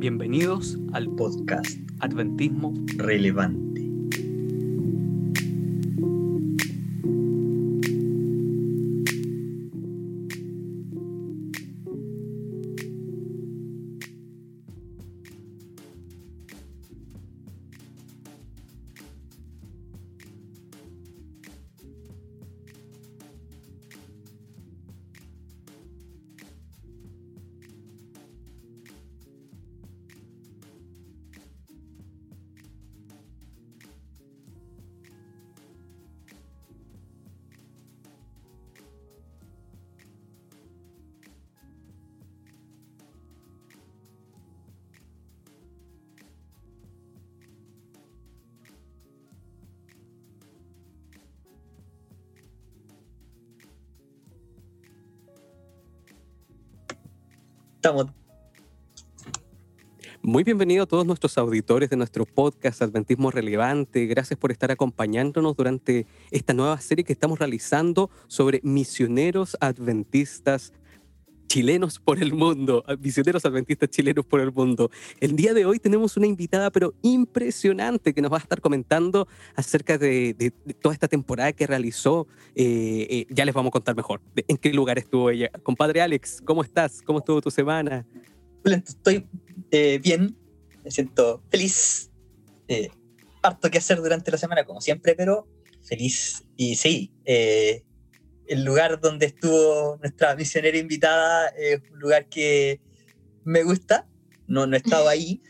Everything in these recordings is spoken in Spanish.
Bienvenidos al podcast Adventismo Relevante. Muy bienvenido a todos nuestros auditores de nuestro podcast Adventismo Relevante. Gracias por estar acompañándonos durante esta nueva serie que estamos realizando sobre misioneros adventistas chilenos por el mundo, misioneros adventistas chilenos por el mundo. El día de hoy tenemos una invitada pero impresionante que nos va a estar comentando acerca de, toda esta temporada que realizó. Eh, eh, ya les vamos a contar mejor en qué lugar estuvo ella. Compadre Alex, ¿cómo estás? ¿Cómo estuvo tu semana? Estoy eh, bien, me siento feliz. harto que hacer durante la semana, como siempre, pero feliz. Y sí, el lugar donde estuvo nuestra misionera invitada es un lugar que me gusta, no, no he estado ahí.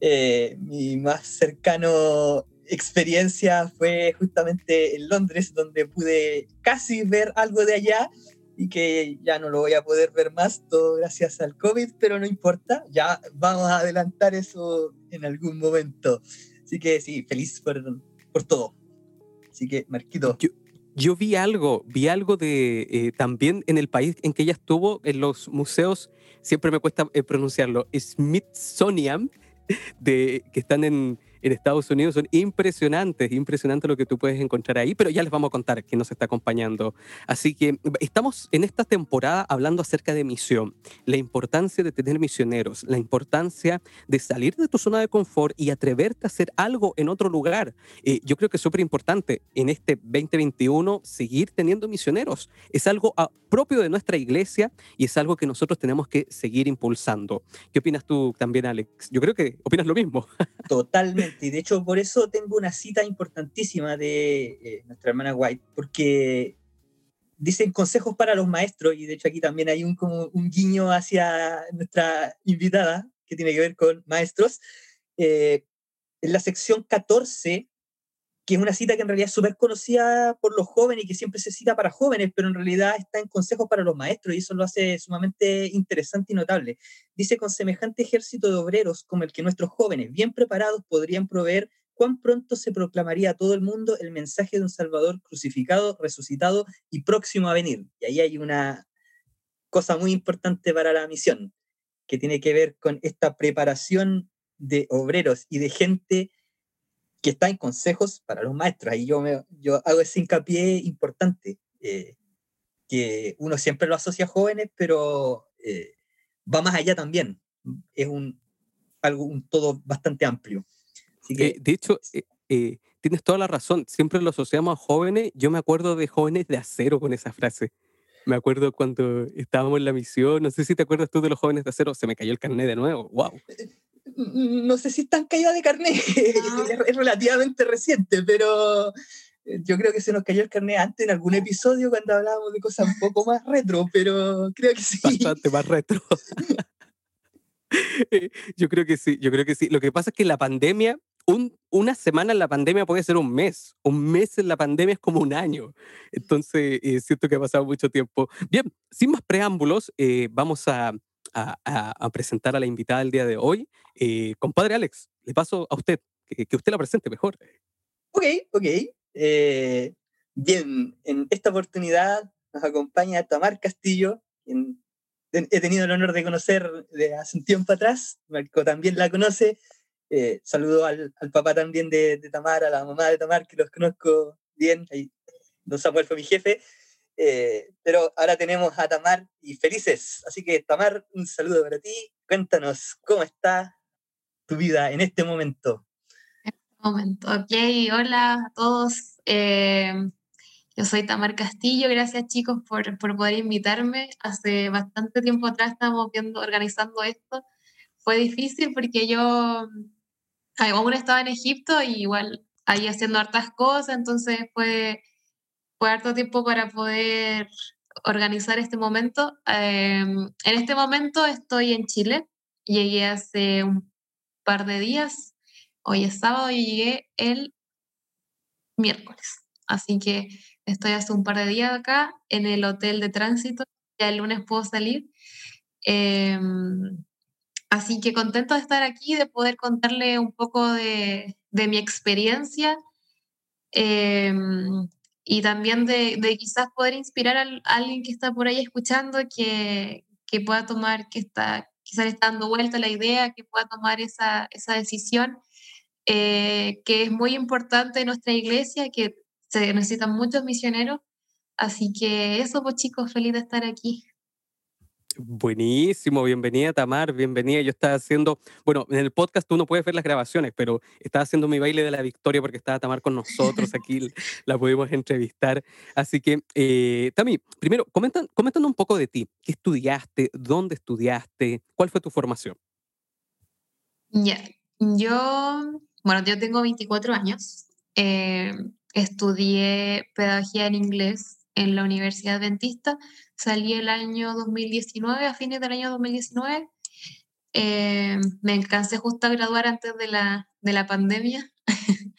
Eh, mi más cercano experiencia fue justamente en Londres, donde pude casi ver algo de allá y que ya no lo voy a poder ver más, todo gracias al COVID, pero no importa, ya vamos a adelantar eso en algún momento. Así que sí, feliz por, por todo. Así que, Marquito yo vi algo, vi algo de eh, también en el país en que ella estuvo, en los museos, siempre me cuesta eh, pronunciarlo, Smithsonian, de, que están en, en Estados Unidos son impresionantes, impresionante lo que tú puedes encontrar ahí, pero ya les vamos a contar quién nos está acompañando. Así que estamos en esta temporada hablando acerca de misión, la importancia de tener misioneros, la importancia de salir de tu zona de confort y atreverte a hacer algo en otro lugar. Eh, yo creo que es súper importante en este 2021 seguir teniendo misioneros. Es algo ah, propio de nuestra iglesia y es algo que nosotros tenemos que seguir impulsando. ¿Qué opinas tú también, Alex? Yo creo que opinas lo mismo. Totalmente y de hecho por eso tengo una cita importantísima de eh, nuestra hermana White, porque dicen consejos para los maestros, y de hecho aquí también hay un, como un guiño hacia nuestra invitada, que tiene que ver con maestros. Eh, en la sección 14 que es una cita que en realidad es súper conocida por los jóvenes y que siempre se cita para jóvenes, pero en realidad está en consejos para los maestros y eso lo hace sumamente interesante y notable. Dice, con semejante ejército de obreros como el que nuestros jóvenes, bien preparados, podrían proveer, cuán pronto se proclamaría a todo el mundo el mensaje de un Salvador crucificado, resucitado y próximo a venir. Y ahí hay una cosa muy importante para la misión, que tiene que ver con esta preparación de obreros y de gente que está en consejos para los maestros. Ahí yo, me, yo hago ese hincapié importante, eh, que uno siempre lo asocia a jóvenes, pero eh, va más allá también. Es un, algo, un todo bastante amplio. Eh, de hecho, tienes toda la razón. Siempre lo asociamos a jóvenes. Yo me acuerdo de jóvenes de acero con esa frase. Me acuerdo cuando estábamos en la misión, no sé si te acuerdas tú de los jóvenes de acero, se me cayó el carnet de nuevo, wow no sé si están caídas de carnet, ah. es relativamente reciente, pero eh, yo creo que se nos cayó el carnet antes en algún episodio cuando hablábamos de cosas un poco más retro, pero creo que sí. Bastante más retro. yo creo que sí, yo creo que sí. Lo que pasa es que la pandemia, una semana en la pandemia puede ser un mes, un mes en la pandemia es como un año. Entonces, eh, siento que ha pasado mucho tiempo. Bien, sin más preámbulos, eh, vamos a a, presentar a la invitada del día de hoy. Eh, compadre Alex, le paso a usted, que, usted la presente mejor. Ok, ok. Eh, bien, en esta oportunidad nos acompaña Tamar Castillo, quien he tenido el honor de conocer de hace un tiempo atrás. Marco también la conoce. Eh, saludo al, papá también de, Tamar, a la mamá de Tamar, que los conozco bien. Ahí, don Samuel fue mi jefe. Eh, pero ahora tenemos a Tamar y felices. Así que Tamar, un saludo para ti. Cuéntanos cómo está tu vida en este momento. En este momento, ok. Hola a todos. Eh, yo soy Tamar Castillo. Gracias chicos por, por poder invitarme. Hace bastante tiempo atrás estábamos viendo, organizando esto. Fue difícil porque yo aún estaba en Egipto y igual ahí haciendo hartas cosas, entonces fue fue harto tiempo para poder organizar este momento. Em, en este momento estoy en Chile. Llegué hace un par de días. Hoy es sábado y llegué el miércoles. Así que estoy hace un par de días acá en el hotel de tránsito. Ya el lunes puedo salir. Em, así que contento de estar aquí, de poder contarle un poco de, de mi experiencia. Em, y también de, de, quizás poder inspirar a, alguien que está por ahí escuchando que, que pueda tomar, que está quizás está dando vuelta la idea, que pueda tomar esa, esa decisión, eh, que es muy importante en nuestra iglesia, que se necesitan muchos misioneros. Así que eso, pues chicos, feliz de estar aquí. Buenísimo, bienvenida Tamar, bienvenida. Yo estaba haciendo, bueno, en el podcast tú no puedes ver las grabaciones, pero estaba haciendo mi baile de la victoria porque estaba Tamar con nosotros aquí, la pudimos entrevistar. Así que, eh, Tami, primero, comentan, un poco de ti. ¿Qué estudiaste? ¿Dónde estudiaste? ¿Cuál fue tu formación? Ya, yo, bueno, yo tengo 24 años. Eh, estudié pedagogía en inglés en la Universidad Adventista Salí el año 2019, a fines del año 2019. Eh, me alcancé justo a graduar antes de la, de la pandemia.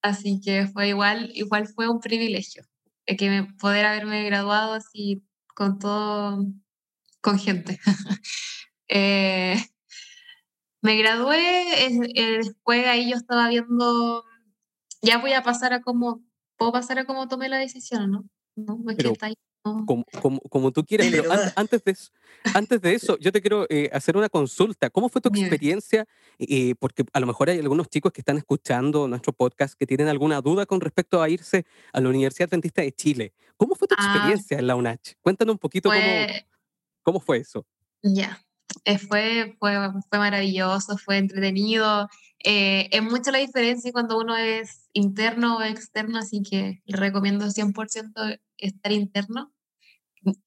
así que fue igual, igual fue un privilegio eh, que me, poder haberme graduado así con todo, con gente. eh, me gradué, después ahí yo estaba viendo, ya voy a pasar a cómo, puedo pasar a cómo tomé la decisión, ¿no? No, es que está ahí como, como, como, tú quieras, pero antes, de eso, antes de eso, yo te quiero eh, hacer una consulta. ¿Cómo fue tu experiencia? Eh, porque a lo mejor hay algunos chicos que están escuchando nuestro podcast que tienen alguna duda con respecto a irse a la Universidad Adventista de Chile. ¿Cómo fue tu ah. experiencia en la UNACH? Cuéntanos un poquito cómo, cómo fue eso. Ya, eh, fue, fue, fue maravilloso, fue entretenido. es mucha la diferencia cuando uno es interno o externo, así que le recomiendo 100% estar interno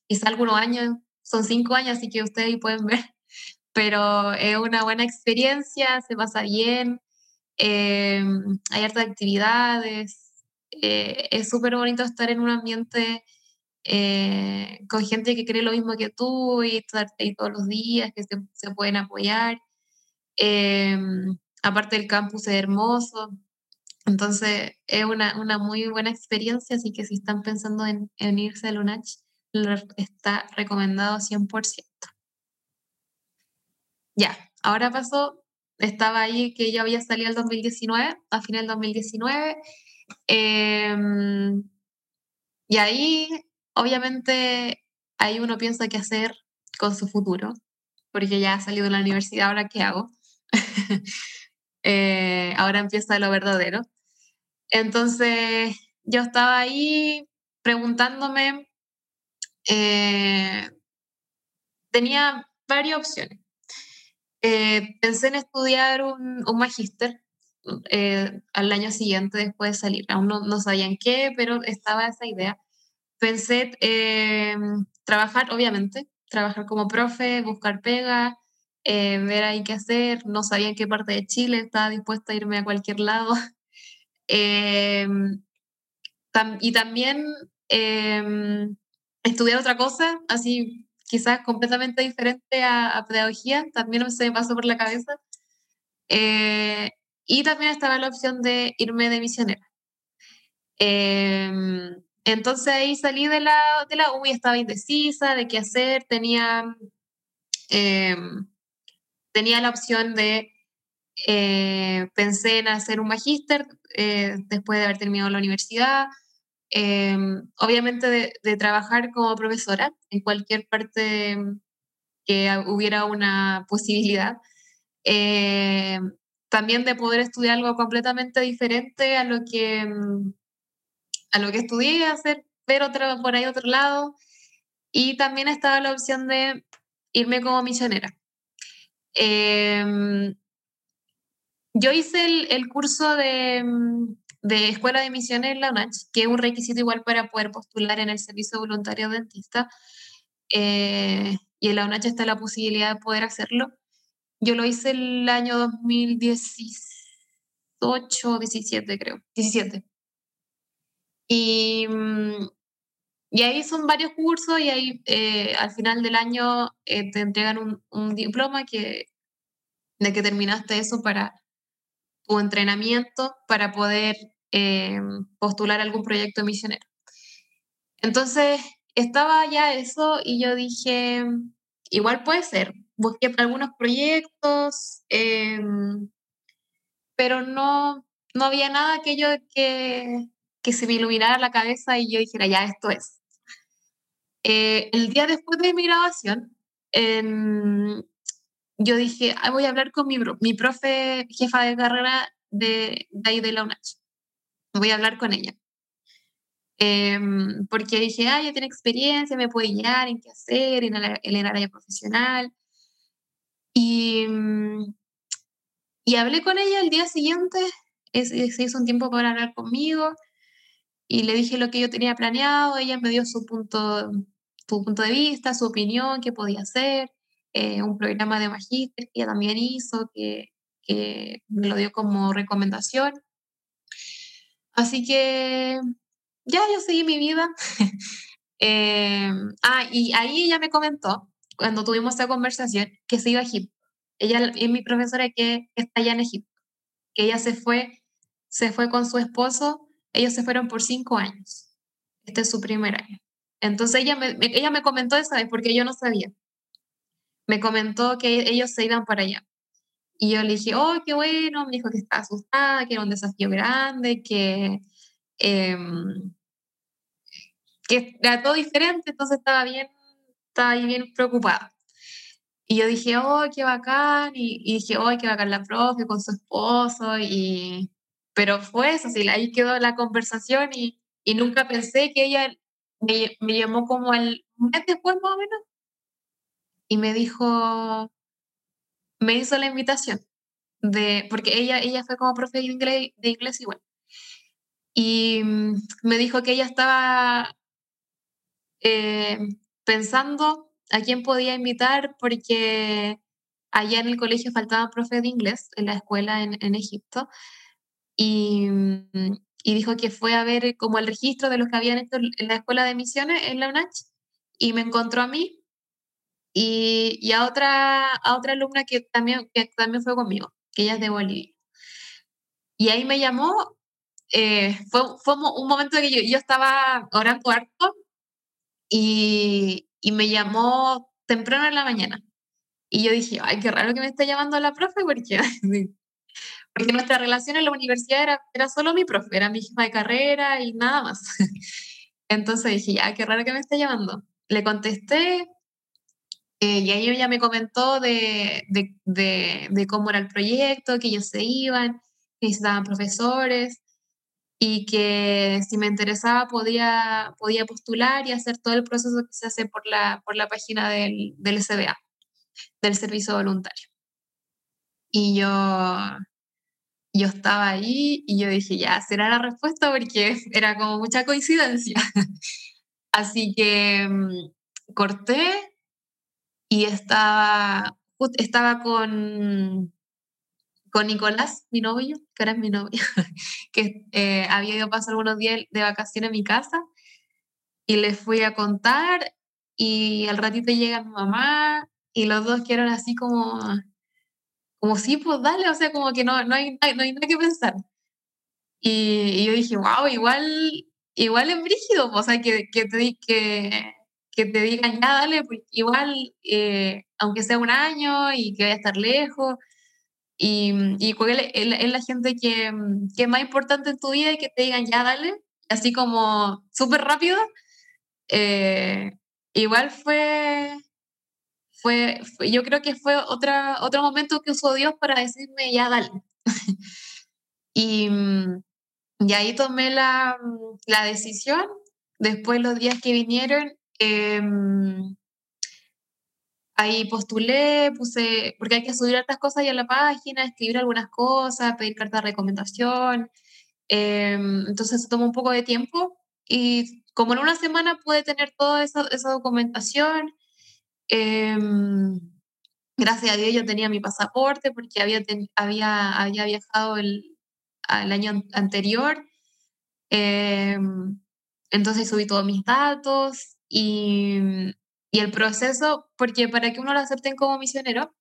quizá algunos años, son cinco años, así que ustedes pueden ver, pero es una buena experiencia, se pasa bien, eh, hay hartas actividades, eh, es súper bonito estar en un ambiente eh, con gente que cree lo mismo que tú y estar ahí todos los días, que se, se pueden apoyar. aparte el campus es hermoso, entonces es una, una, muy buena experiencia, así que si están pensando en, en irse a Lunach, está recomendado 100%. Ya, ahora pasó, estaba ahí que yo había salido el 2019, a final del 2019, em, y ahí obviamente ahí uno piensa qué hacer con su futuro, porque ya ha salido de la universidad, ahora qué hago. Eh, ahora empieza lo verdadero. Entonces yo estaba ahí preguntándome eh, tenía varias opciones. Eh, pensé en estudiar un, un magíster eh, al año siguiente después de salir. Aún no, no sabían qué, pero estaba esa idea. Pensé trabajar, obviamente, trabajar como profe, buscar pega, ver ahí qué hacer. No sabía en qué parte de Chile, estaba dispuesta a irme a cualquier lado. y también estudiar otra cosa, así quizás completamente diferente a, pedagogía, también se me pasó por la cabeza. Eh, y también estaba la opción de irme de misionera. Em, entonces ahí salí de la, de la U y estaba indecisa de qué hacer, tenía, em, tenía la opción de, eh, pensé en hacer un magíster eh, después de haber terminado la universidad, Em, obviamente de, trabajar como profesora en cualquier parte que hubiera una posibilidad. Em, también de poder estudiar algo completamente diferente a lo que, a lo que estudié hacer, ver otro, por ahí otro lado. Y también estaba la opción de irme como misionera. Em, yo hice el, curso de, de, Escuela de Misiones en la UNACH, que es un requisito igual para poder postular en el servicio voluntario dentista. Eh, y en la UNACH está la posibilidad de poder hacerlo. Yo lo hice el año 2018, 17 creo, 17. Y, mm, y ahí son varios cursos y ahí eh, al final del año eh, te entregan un, un, diploma que, de que terminaste eso para tu entrenamiento para poder eh, postular algún proyecto misionero. Entonces estaba ya eso y yo dije, igual puede ser, busqué algunos proyectos, em, pero no, no había nada que yo que, que se me iluminara la cabeza y yo dijera, ya, esto es. Eh, el día después de mi grabación, em, yo dije, voy a hablar con mi, mi profe jefa de carrera de, de ahí de la. Voy a hablar con ella. Em, porque dije, ah, ella tiene experiencia, me puede guiar en qué hacer, en el, en el área profesional. Y, mm, y hablé con ella el día siguiente, se hizo un tiempo para hablar conmigo y le dije lo que yo tenía planeado, ella me dio su punto, su punto de vista, su opinión, qué podía hacer, eh, un programa de magíster que ella también hizo, que, que me lo dio como recomendación. Así que ya yo seguí mi vida. eh, ah, y ahí ella me comentó cuando tuvimos esa conversación, que se iba a Egipto. Ella es mi profesora que está allá en Egipto, que ella se fue, se fue con su esposo, ellos se fueron por cinco años. Este es su primer año. Entonces ella me, ella me comentó esa vez, porque yo no sabía. Me comentó que ellos se iban para allá. Y yo le dije, oh, qué bueno, me dijo que estaba asustada, que era un desafío grande, que, em, que era todo diferente, entonces estaba bien estaba bien preocupada. Y yo dije, oh, qué bacán, y, dije, oh, qué bacán la profe con su esposo, y... pero fue eso, sí, ahí quedó la conversación y, y nunca pensé que ella me, me llamó como el mes después más o menos y me dijo, me hizo la invitación, de, porque ella, ella fue como profe de inglés, de inglés igual. Y mm, me dijo que ella estaba eh, pensando a quién podía invitar porque allá en el colegio faltaban profes de inglés en la escuela en, en Egipto y, y, dijo que fue a ver como el registro de los que habían hecho en la escuela de misiones en la UNACH y me encontró a mí y, y a, otra, a otra alumna que también, que también fue conmigo, que ella es de Bolivia. Y ahí me llamó, eh, fue, fue un momento que yo, yo estaba orando harto y, y me llamó temprano en la mañana. Y yo dije, ay, qué raro que me esté llamando la profe, porque, porque nuestra relación en la universidad era, era solo mi profe, era mi jefa de carrera y nada más. Entonces dije, ya, qué raro que me esté llamando. Le contesté eh, y ahí ella me comentó de, de, de, de, cómo era el proyecto, que ellos se iban, que necesitaban profesores y que si me interesaba podía, podía postular y hacer todo el proceso que se hace por la, por la página del, del SBA, del Servicio Voluntario. Y yo, yo estaba ahí y yo dije, ya, será la respuesta porque era como mucha coincidencia. Así que mm, corté y estaba, estaba con, con Nicolás, mi novio, que ahora es mi novio, que eh, había ido a pasar unos días de vacaciones en mi casa y le fui a contar y al ratito llega mi mamá y los dos quedaron así como, como sí, pues dale, o sea, como que no, no, hay, no hay nada que pensar. Y, yo dije, wow, igual, igual es brígido, pues, o sea, que, que, te, que, que te digan, ya, dale, pues igual, eh, aunque sea un año y que vaya a estar lejos, y, y cuál es, la gente que, que, es más importante en tu vida y que te digan, ya, dale, así como súper rápido, eh, igual fue, fue, yo creo que fue otra, otro momento que usó Dios para decirme, ya, dale. y, y ahí tomé la, la decisión Después los días que vinieron, em, ahí postulé, puse, porque hay que subir otras cosas ahí a la página, escribir algunas cosas, pedir carta de recomendación. Em, entonces se tomó un poco de tiempo y como en una semana pude tener toda esa, esa documentación. Em, gracias a Dios yo tenía mi pasaporte porque había, había, había viajado el, el año anterior. Em, entonces subí todos mis datos y, y, el proceso, porque para que uno lo acepten como misionero,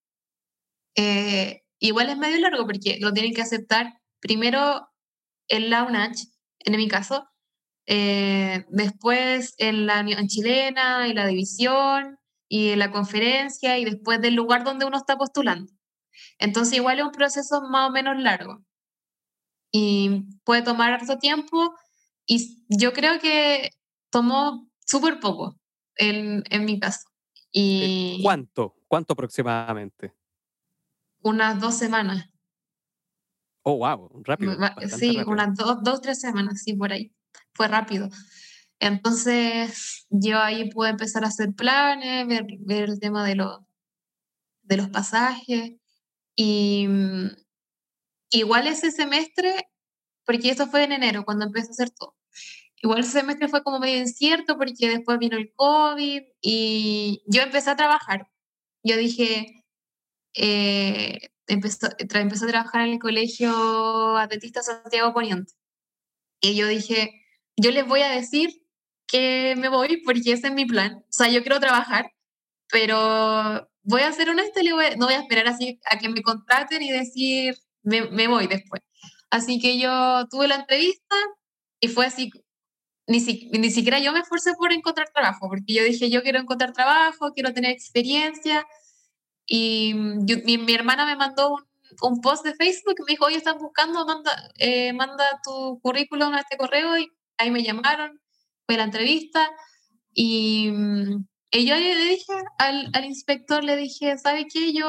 eh, igual es medio largo porque lo tienen que aceptar primero en la UNACH, en mi caso, eh, después en la Unión Chilena y la división y en la conferencia y después del lugar donde uno está postulando. Entonces igual es un proceso más o menos largo y puede tomar harto tiempo y yo creo que tomó súper poco en, en, mi caso. Y ¿Cuánto? ¿Cuánto aproximadamente? Unas dos semanas. Oh, wow, rápido. Sí, unas dos, dos, tres semanas, sí, por ahí. Fue rápido. Entonces, yo ahí pude empezar a hacer planes, ver, ver el tema de, lo, de los pasajes. Y mm, igual ese semestre, porque eso fue en enero, cuando empecé a hacer todo. Igual ese semestre fue como medio incierto porque después vino el COVID y yo empecé a trabajar. Yo dije, eh, empezó, empecé a trabajar en el colegio Adventista Santiago Poniente. Y yo dije, yo les voy a decir que me voy porque ese es mi plan. O sea, yo quiero trabajar, pero voy a ser honesta, y no voy a esperar así a que me contraten y decir, me, me voy después. Así que yo tuve la entrevista y fue así, ni, ni siquiera yo me esforcé por encontrar trabajo, porque yo dije, yo quiero encontrar trabajo, quiero tener experiencia, y mm, mi, hermana me mandó un, post de Facebook y me dijo, oye, están buscando, manda, eh, manda tu currículum a este correo y ahí me llamaron, fue la entrevista. Y, mm, yo le dije al, al, inspector, le dije, ¿sabe qué? Yo,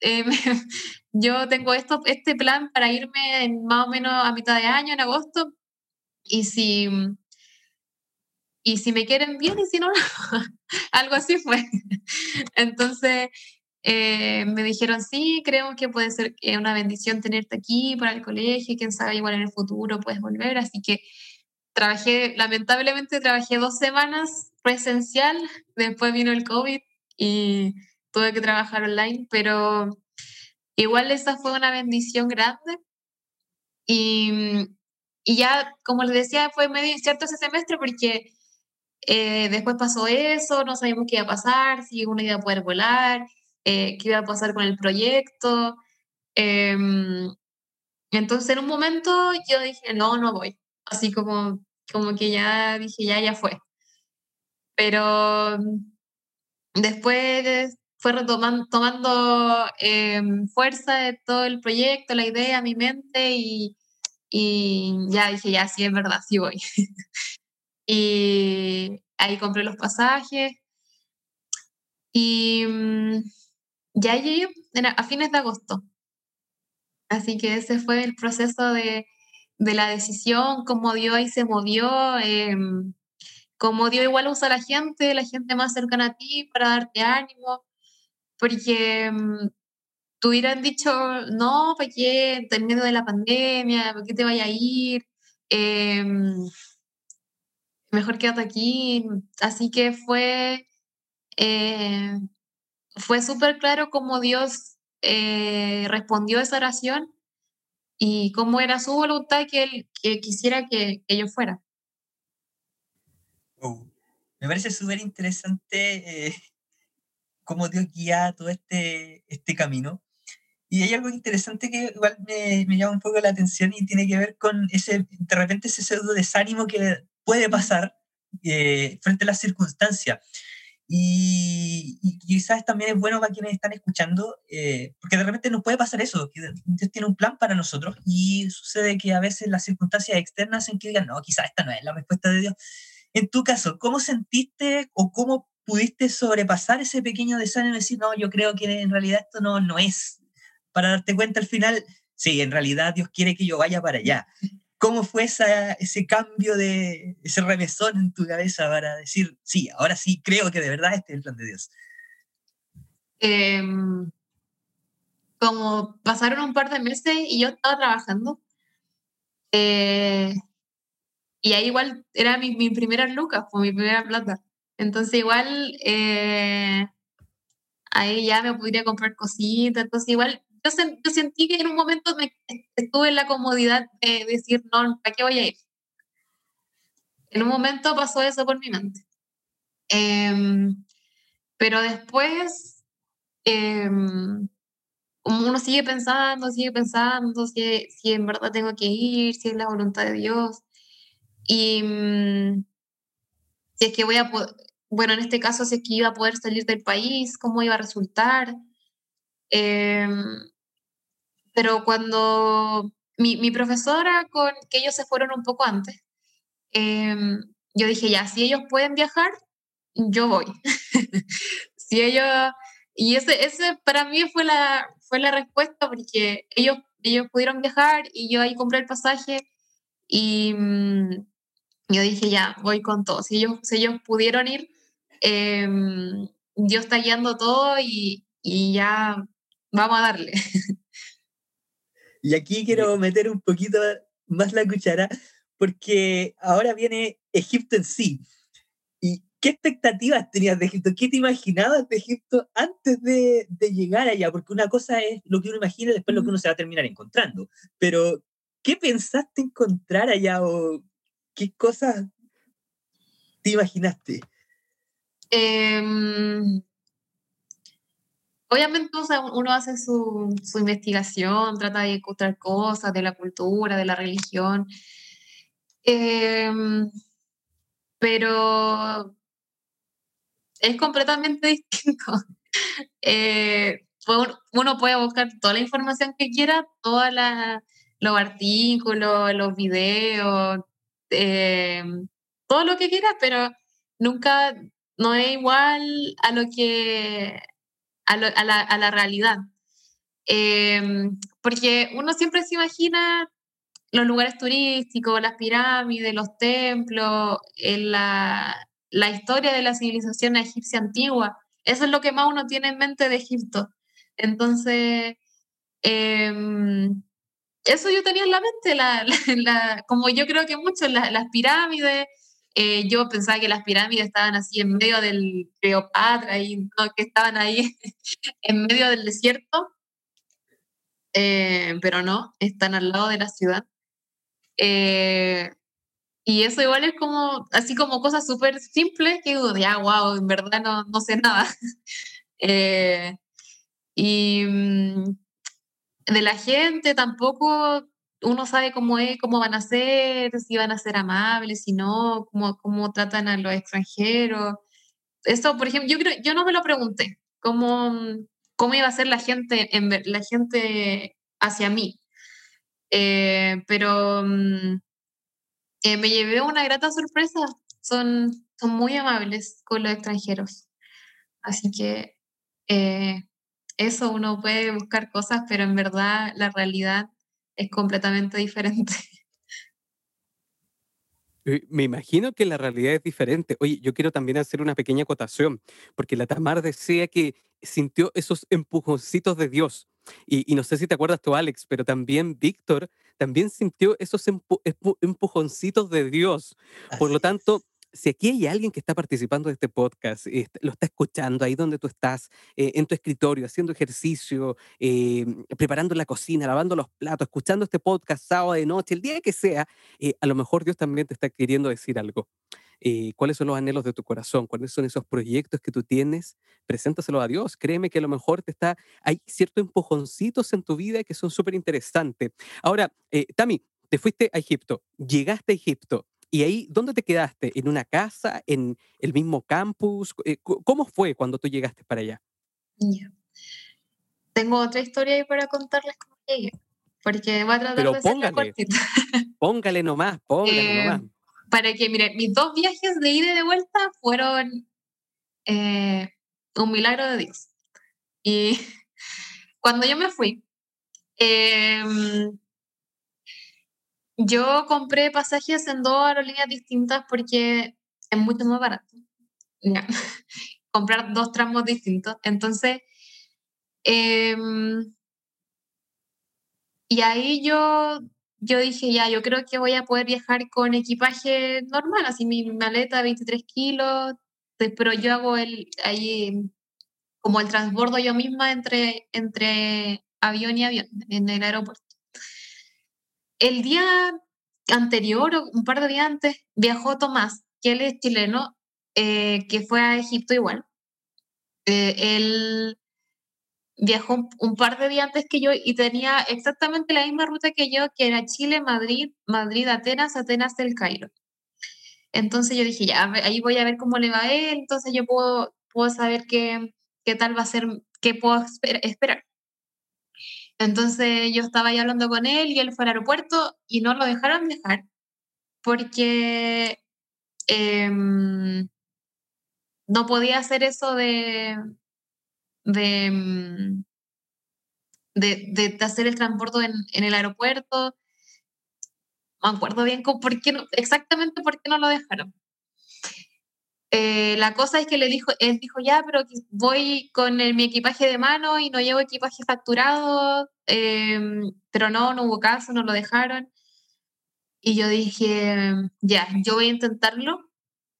eh, yo tengo esto, este plan para irme en más o menos a mitad de año, en agosto, y si, mm, y si me quieren bien y si no, algo así fue. Entonces, eh, me dijeron, sí, creo que puede ser una bendición tenerte aquí para el colegio, quién sabe, igual en el futuro puedes volver. Así que trabajé, lamentablemente trabajé dos semanas presencial, después vino el COVID y tuve que trabajar online, pero igual esa fue una bendición grande. Y, y ya, como les decía, fue medio incierto ese semestre porque eh, después pasó eso, no sabíamos qué iba a pasar, si uno iba a poder volar eh, qué iba a pasar con el proyecto. Em, entonces, en un momento yo dije, no, no voy. Así como, como que ya dije, ya, ya fue. Pero mm, después fue retomando, tomando em, fuerza de todo el proyecto, la idea, mi mente y, y ya dije, ya, sí, es verdad, sí voy. y ahí compré los pasajes y mm, ya llegué a fines de agosto. Así que ese fue el proceso de, de la decisión, cómo Dios ahí se movió, eh, cómo Dios igual usa a la gente, la gente más cercana a ti para darte ánimo, porque mm, tú hubieran dicho, no, ¿para qué? Medio de la pandemia, ¿para qué te vaya a ir? Em, mejor quédate aquí. Así que fue eh, fue súper claro cómo Dios eh, respondió a esa oración y cómo era su voluntad que Él quisiera que, que, yo fuera. Oh, me parece súper interesante eh, cómo Dios guía todo este, este camino. Y hay algo interesante que igual me, me, llama un poco la atención y tiene que ver con ese, de repente, ese pseudo desánimo que puede pasar eh, frente a las circunstancias. Y, quizás también es bueno para quienes están escuchando, eh, porque de repente nos puede pasar eso, que Dios tiene un plan para nosotros y sucede que a veces las circunstancias externas hacen que digan, no, quizás esta no es la respuesta de Dios. En tu caso, ¿cómo sentiste o cómo pudiste sobrepasar ese pequeño desánimo y decir, no, yo creo que en realidad esto no, no es? Para darte cuenta al final, sí, en realidad Dios quiere que yo vaya para allá. ¿Cómo fue esa, ese cambio de ese remesón en tu cabeza para decir, sí, ahora sí creo que de verdad este es el plan de Dios? Em, como pasaron un par de meses y yo estaba trabajando. Eh, y ahí igual era mi, mi primera lucas, fue mi primera plata. Entonces igual eh, ahí ya me podría comprar cositas. Entonces igual yo, yo, sentí que en un momento me, estuve en la comodidad de decir, no, ¿para qué voy a ir? En un momento pasó eso por mi mente. Em, pero después em, uno sigue pensando, sigue pensando si, si en verdad tengo que ir, si es la voluntad de Dios. Y mm, si es que voy a poder, bueno, en este caso, si es que iba a poder salir del país, cómo iba a resultar. Em, pero cuando mi, mi, profesora, con que ellos se fueron un poco antes, em, yo dije, ya, si ellos pueden viajar, yo voy. si ellos... Y ese, ese para mí fue la, fue la respuesta porque ellos, ellos pudieron viajar y yo ahí compré el pasaje y mm, yo dije, ya, voy con todo. Si ellos, si ellos pudieron ir, em, Dios está guiando todo y, y ya vamos a darle. Y aquí quiero meter un poquito más la cuchara, porque ahora viene Egipto en sí. ¿Y qué expectativas tenías de Egipto? ¿Qué te imaginabas de Egipto antes de, de llegar allá? Porque una cosa es lo que uno imagina y después lo que uno se va a terminar encontrando. Pero, ¿qué pensaste encontrar allá o qué cosas te imaginaste? Eh, obviamente uno hace su, investigación, trata de encontrar cosas de la cultura, de la religión, eh, pero es completamente distinto. Eh, uno puede buscar toda la información que quiera, todos los artículos, los videos, eh, todo lo que quiera, pero nunca, no es igual a lo que a, la, realidad. Em, porque uno siempre se imagina los lugares turísticos, las pirámides, los templos, la, la, historia de la civilización egipcia antigua. Eso es lo que más uno tiene en mente de Egipto. Entonces, em, eso yo tenía en la mente, la, como yo creo que muchos, las pirámides, eh, yo pensaba que las pirámides estaban así en medio del Cleopatra y que estaban ahí en medio del desierto, eh, pero no, están al lado de la ciudad. Eh, y eso igual es como, así como cosas súper simples que digo, ya, wow, en verdad no, no sé nada. y mm, de la gente tampoco uno sabe cómo es, cómo van a ser, si van a ser amables, si no, cómo, cómo tratan a los extranjeros. Eso, por ejemplo, yo, creo, yo no me lo pregunté, cómo, cómo iba a ser la gente, en, la gente hacia mí. Eh, pero mm, eh, me llevé una grata sorpresa. Son, son muy amables con los extranjeros. Así que eh, eso uno puede buscar cosas, pero en verdad la realidad es completamente diferente. Eh, me imagino que la realidad es diferente. Oye, yo quiero también hacer una pequeña acotación, porque la Tamar decía que sintió esos empujoncitos de Dios. Y, no sé si te acuerdas tú, Alex, pero también Víctor también sintió esos empujoncitos de Dios. Por lo tanto, si aquí hay alguien que está participando de este podcast, eh, lo está escuchando ahí donde tú estás, eh, en tu escritorio, haciendo ejercicio, eh, preparando la cocina, lavando los platos, escuchando este podcast sábado de noche, el día que sea, a lo mejor Dios también te está queriendo decir algo. ¿Cuáles son los anhelos de tu corazón? ¿Cuáles son esos proyectos que tú tienes? Preséntaselo a Dios. Créeme que a lo mejor te está, hay ciertos empujoncitos en tu vida que son súper interesantes. Ahora, Tami, te fuiste a Egipto, llegaste a Egipto, ¿Y ahí dónde te quedaste? ¿En una casa? ¿En el mismo campus? Eh, ¿Cómo fue cuando tú llegaste para allá? Tengo otra historia ahí para contarles cómo llegué, porque voy a tratar Pero de póngale, póngale nomás, póngale eh, nomás. Para que, mire, mis dos viajes de ida y de vuelta fueron eh, un milagro de Dios. Y cuando yo me fui, eh, Yo compré pasajes en dos aerolíneas distintas porque es mucho más barato. Comprar dos tramos distintos. Entonces, em, y ahí yo, yo dije, ya, yo creo que voy a poder viajar con equipaje normal, así mi maleta 23 kilos, pero yo hago el, ahí como el transbordo yo misma entre, entre avión y avión en el aeropuerto. El día anterior, o un par de días antes, viajó Tomás, que él es chileno, eh, que fue a Egipto igual. Eh, él viajó un, par de días antes que yo y tenía exactamente la misma ruta que yo, que era Chile, Madrid, Madrid, Atenas, Atenas, El Cairo. Entonces yo dije, ya, ahí voy a ver cómo le va a él, entonces yo puedo, puedo saber qué, qué tal va a ser, qué puedo esperar. Entonces yo estaba ahí hablando con él y él fue al aeropuerto y no lo dejaron dejar porque em, no podía hacer eso de, de, de, hacer el transporte en, en, el aeropuerto. No me acuerdo bien por qué exactamente por qué no lo dejaron. Eh, la cosa es que le dijo, él dijo, ya, pero voy con mi equipaje de mano y no llevo equipaje facturado, em, pero no, no hubo caso, no lo dejaron. Y yo dije, ya, yo voy a intentarlo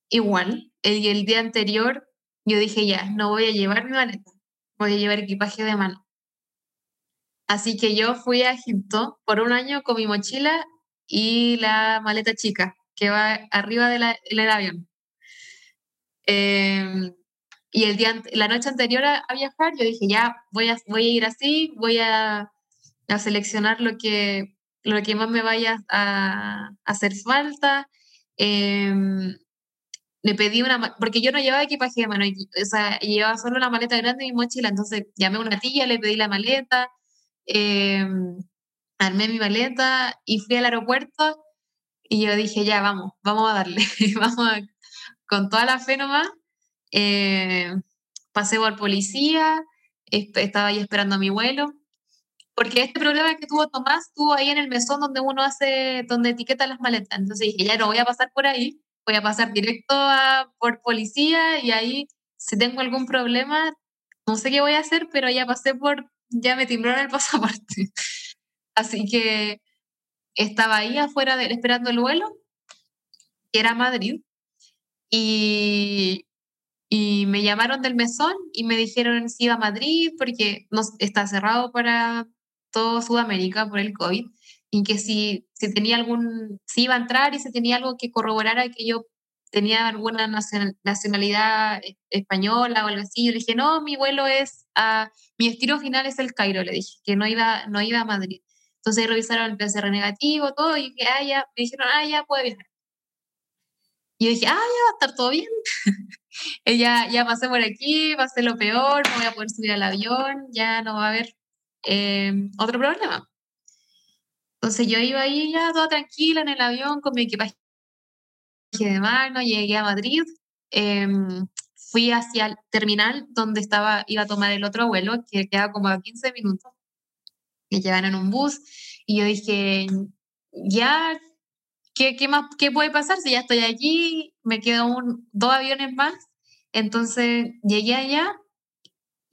igual. Y el día anterior yo dije, ya, no voy a llevar mi maleta, voy a llevar equipaje de mano. Así que yo fui a Egipto por un año con mi mochila y la maleta chica que va arriba del avión. Em, y el día, la noche anterior a, viajar, yo dije, ya, voy a, voy a ir así, voy a, a seleccionar lo que, lo que más me vaya a, hacer falta. Eh, le pedí una, porque yo no llevaba equipaje de mano, o sea, llevaba solo una maleta grande y mi mochila, entonces llamé a una tía, le pedí la maleta, eh, armé mi maleta y fui al aeropuerto y yo dije, ya, vamos, vamos a darle, vamos con toda la fe nomás. Eh, pasé por policía, estaba ahí esperando a mi vuelo, porque este problema que tuvo Tomás estuvo ahí en el mesón donde uno hace, donde etiqueta las maletas. Entonces dije, ya no voy a pasar por ahí, voy a pasar directo a, por policía y ahí si tengo algún problema, no sé qué voy a hacer, pero ya pasé por, ya me timbraron el pasaporte. Así que estaba ahí afuera de, esperando el vuelo, que era Madrid, y, y me llamaron del mesón y me dijeron si iba a Madrid porque no, está cerrado para todo Sudamérica por el COVID y que si, si tenía algún, si iba a entrar y si tenía algo que corroborara que yo tenía alguna nacionalidad e, española o algo así. Yo le dije, no, mi vuelo es, a, mi destino final es el Cairo, le dije, que no iba, no iba a Madrid. Entonces revisaron el PCR negativo, todo, y que, ah, ya, me dijeron, ah, ya puede viajar. Y yo dije, ah, ya va a estar todo bien. ya, ya pasé por aquí, pasé lo peor, no voy a poder subir al avión, ya no va a haber eh, otro problema. Entonces yo iba ahí ya toda tranquila en el avión con mi equipaje de mano, llegué a Madrid, em, fui hacia el terminal donde estaba, iba a tomar el otro vuelo, que queda como a 15 minutos, que llevan en un bus, y yo dije, ya, ¿qué, qué, más, ¿qué puede pasar si ya estoy allí? Me quedo un, dos aviones más. Entonces llegué allá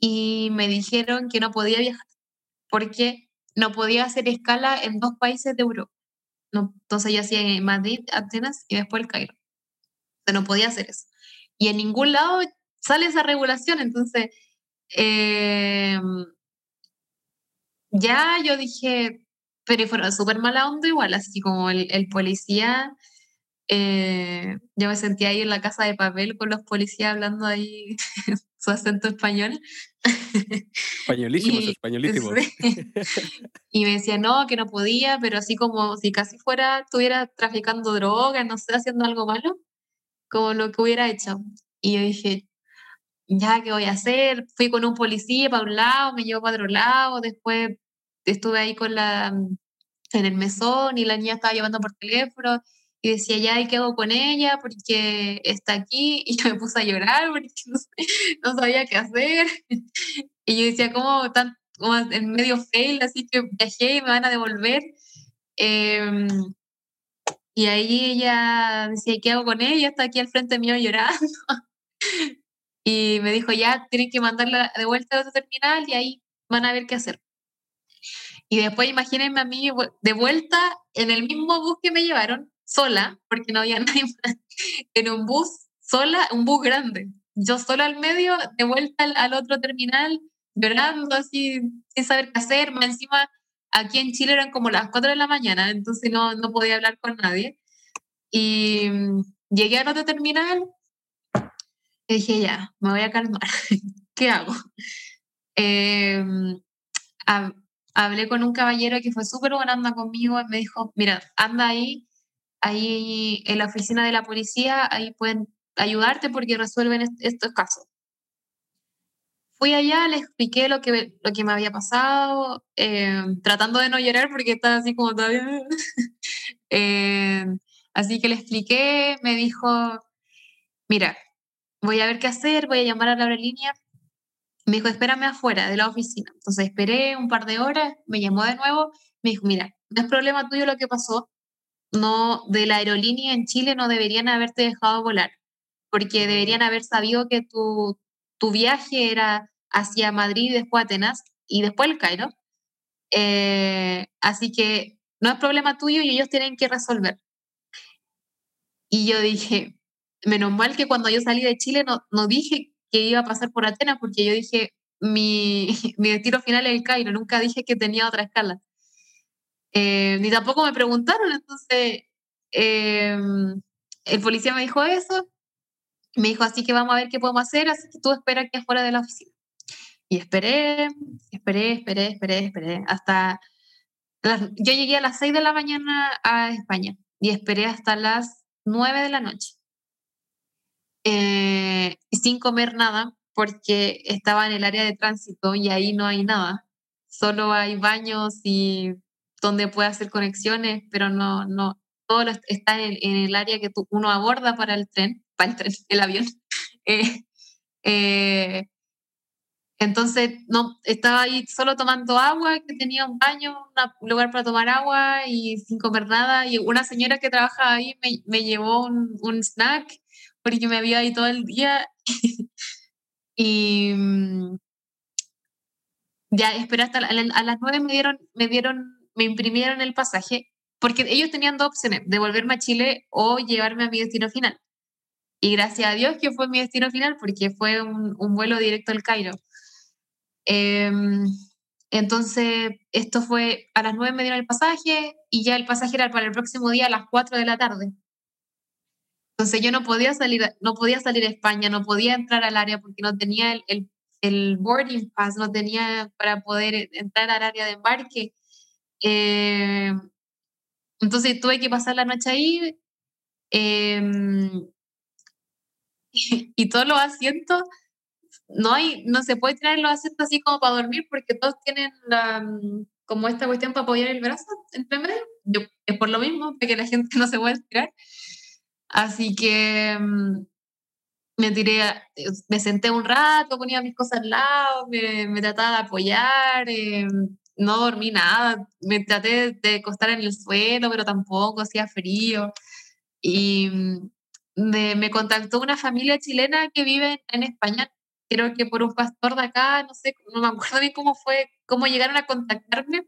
y me dijeron que no podía viajar porque no podía hacer escala en dos países de Europa. No, entonces yo hacía en Madrid, Atenas y después el Cairo. O no podía hacer eso. Y en ningún lado sale esa regulación. Entonces, em, ya yo dije, pero fueron súper mala onda igual, así como el, el policía eh, yo me sentía ahí en la casa de papel con los policías hablando ahí su acento español. Españolísimos, y, españolísimos. y me decía, no, que no podía, pero así como si casi fuera, estuviera traficando drogas, no sé, haciendo algo malo, como lo que hubiera hecho. Y yo dije, ya, ¿qué voy a hacer? Fui con un policía para un lado, me llevó para otro lado, después estuve ahí con la en el mesón y la niña estaba llevando por teléfono y decía, ya, ¿y qué hago con ella? Porque está aquí, y yo me puse a llorar porque no, sabía qué hacer. Y yo decía, ¿cómo tan como en medio fail? Así que viajé y me van a devolver. Em, Y ahí ella decía, ¿qué hago con ella? Está aquí al frente mío llorando. y me dijo, ya, tienen que mandarla de vuelta a otro terminal y ahí van a ver qué hacer. Y después imagínense a mí de vuelta en el mismo bus que me llevaron, sola, porque no había nadie más, en un bus, sola, un bus grande. Yo sola al medio, de vuelta al, otro terminal, llorando así, sin saber qué hacer. Más encima, aquí en Chile eran como las 4 de la mañana, entonces no, no podía hablar con nadie. Y mm, llegué al otro terminal y dije, ya, me voy a calmar. ¿Qué hago? Eh, hablé con un caballero que fue súper buena anda conmigo y me dijo, mira, anda ahí, ahí en la oficina de la policía, ahí pueden ayudarte porque resuelven estos casos. Fui allá, le expliqué lo que, lo que me había pasado, eh, tratando de no llorar porque estaba así como todavía... Eh, así que le expliqué, me dijo, mira, voy a ver qué hacer, voy a llamar a la aerolínea me dijo, espérame afuera de la oficina. Entonces esperé un par de horas, me llamó de nuevo, me dijo, mira, no es problema tuyo lo que pasó, no, de la aerolínea en Chile no deberían haberte dejado volar, porque deberían haber sabido que tu, tu viaje era hacia Madrid, después Atenas y después el Cairo. Eh, así que no es problema tuyo y ellos tienen que resolver. Y yo dije, menos mal que cuando yo salí de Chile no, no dije que iba a pasar por Atenas, porque yo dije, mi, mi destino final es el Cairo, nunca dije que tenía otra escala. Eh, ni tampoco me preguntaron, entonces em, el policía me dijo eso, me dijo, así que vamos a ver qué podemos hacer, así que tú espera aquí afuera de la oficina. Y esperé, esperé, esperé, esperé, esperé, hasta... yo llegué a las 6 de la mañana a España y esperé hasta las 9 de la noche. Eh, sin comer nada porque estaba en el área de tránsito y ahí no hay nada. Solo hay baños y donde puede hacer conexiones, pero no, no, todo está en, el área que uno aborda para el tren, para el tren, el avión. Eh, eh, entonces, no, estaba ahí solo tomando agua, que tenía un baño, un lugar para tomar agua y sin comer nada. Y una señora que trabaja ahí me, me llevó un, un, snack porque me había ahí todo el día y mm, ya esperé hasta a las nueve me dieron, me dieron, me imprimieron el pasaje, porque ellos tenían dos opciones, devolverme a Chile o llevarme a mi destino final. Y gracias a Dios que fue mi destino final, porque fue un, vuelo directo al Cairo. Em, entonces, esto fue a las nueve me dieron el pasaje y ya el pasaje era para el próximo día a las 4 de la tarde. Entonces yo no podía salir, no podía salir a España, no podía entrar al área porque no tenía el, el, boarding pass, no tenía para poder entrar al área de embarque. Eh, entonces tuve que pasar la noche ahí em, y todos los asientos, no, hay, no se puede tirar los asientos así como para dormir porque todos tienen la, como esta cuestión para apoyar el brazo entre medio. Yo, es por lo mismo, para que la gente no se pueda estirar. Así que mm, me tiré, me senté un rato, ponía mis cosas al lado, me, trataba de apoyar, eh, no dormí nada, me traté de acostar en el suelo, pero tampoco hacía frío. Y mm, me, contactó una familia chilena que vive en España, creo que por un pastor de acá, no sé, no me acuerdo bien cómo fue, cómo llegaron a contactarme,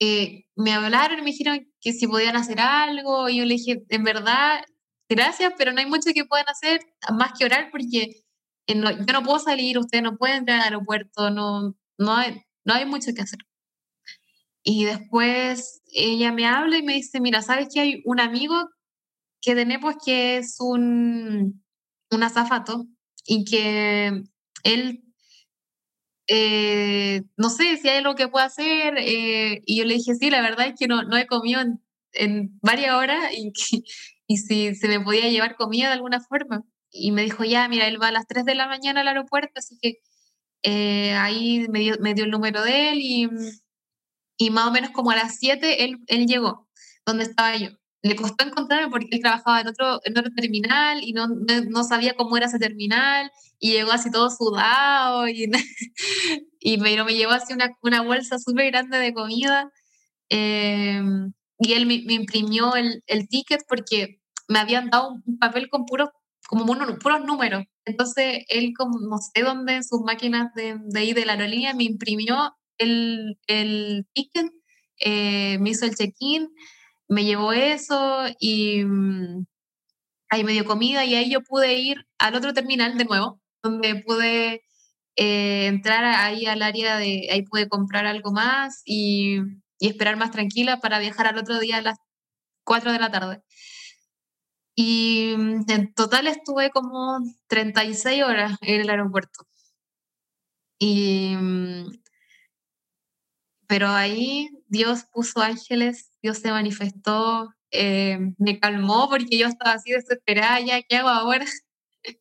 eh, me hablaron y me dijeron que si podían hacer algo, y yo le dije, en verdad, gracias, pero no hay mucho que puedan hacer más que orar porque eh, yo no puedo salir, ustedes no pueden entrar al aeropuerto, no, no, hay, no hay mucho que hacer. Y después ella me habla y me dice, mira, ¿sabes que hay un amigo que tenemos que es un, un azafato y que él eh, no sé si hay algo que pueda hacer. Eh, y yo le dije, sí, la verdad es que no, no he comido en, varias horas y, si se me podía llevar comida de alguna forma. Y me dijo, ya, mira, él va a las 3 de la mañana al aeropuerto, así que eh, ahí me dio, me dio, el número de él y, y más o menos como a las 7 él, él llegó, donde estaba yo le costó encontrarme porque él trabajaba en otro, en otro terminal y no, no, sabía cómo era ese terminal y llegó así todo sudado y, y me, me llevó así una, una bolsa súper grande de comida. Em, y él me, imprimió el, el, ticket porque me habían dado un papel con puros, como puros números. Entonces él, como no sé dónde, en sus máquinas de, de ahí de la aerolínea, me imprimió el, el ticket, eh, me hizo el check-in, me llevó eso y mm, ahí me dio comida y ahí yo pude ir al otro terminal de nuevo, donde pude eh, entrar ahí al área de, ahí pude comprar algo más y, y, esperar más tranquila para viajar al otro día a las 4 de la tarde. Y mm, en total estuve como 36 horas en el aeropuerto. Y, mm, pero ahí Dios puso ángeles, Dios se manifestó, eh, me calmó porque yo estaba así desesperada, ya, ¿qué hago ahora?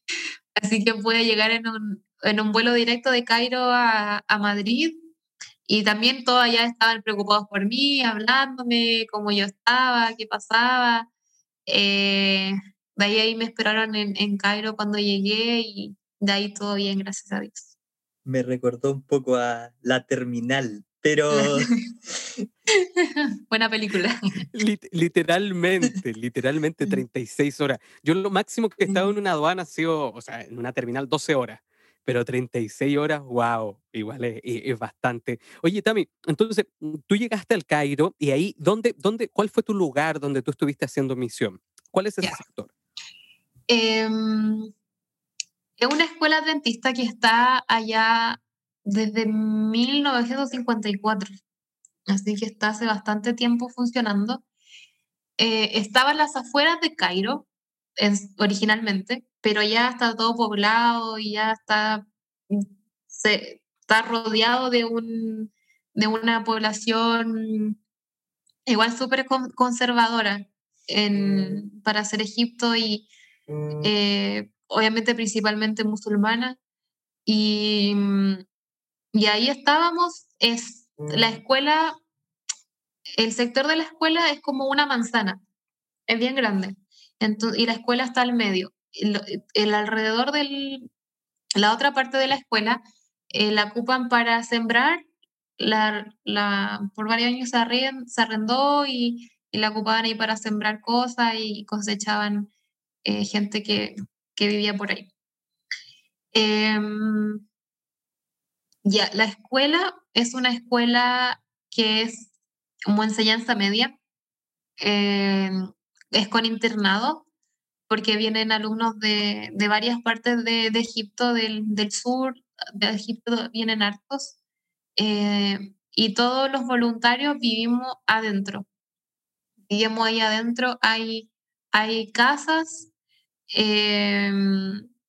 así que pude llegar en un, en un vuelo directo de Cairo a, a Madrid y también todos allá estaban preocupados por mí, hablándome, cómo yo estaba, qué pasaba. Eh, de ahí, ahí me esperaron en, en, Cairo cuando llegué y de ahí todo bien, gracias a Dios. Me recordó un poco a La Terminal, pero... Buena película. literalmente, literalmente 36 horas. Yo lo máximo que he estado en una aduana ha sido, o sea, en una terminal 12 horas pero 36 horas, wow, igual es, bastante. Oye, Tami, entonces tú llegaste al Cairo y ahí, ¿dónde, dónde, ¿cuál fue tu lugar donde tú estuviste haciendo misión? ¿Cuál es ese sector? Em, es una escuela adventista que está allá desde 1954, así que está hace bastante tiempo funcionando. Eh, estaba en las afueras de Cairo, originalmente, pero ya está todo poblado y ya está, mm, se, está rodeado de, un, de una población igual súper conservadora en, mm. para ser Egipto y mm. eh, obviamente principalmente musulmana. Y, y ahí estábamos, es la escuela, el sector de la escuela es como una manzana, es bien grande y la escuela está al medio. El, alrededor de la otra parte de la escuela eh, la ocupan para sembrar. La, la, por varios años se, arrendó y, y, la ocupaban ahí para sembrar cosas y cosechaban eh, gente que, que, vivía por ahí. Em, ya, la escuela es una escuela que es como enseñanza media. Em, es con internado, porque vienen alumnos de, de varias partes de, de Egipto, del, del, sur de Egipto vienen hartos, eh, y todos los voluntarios vivimos adentro. Vivimos ahí adentro, hay, hay casas, eh,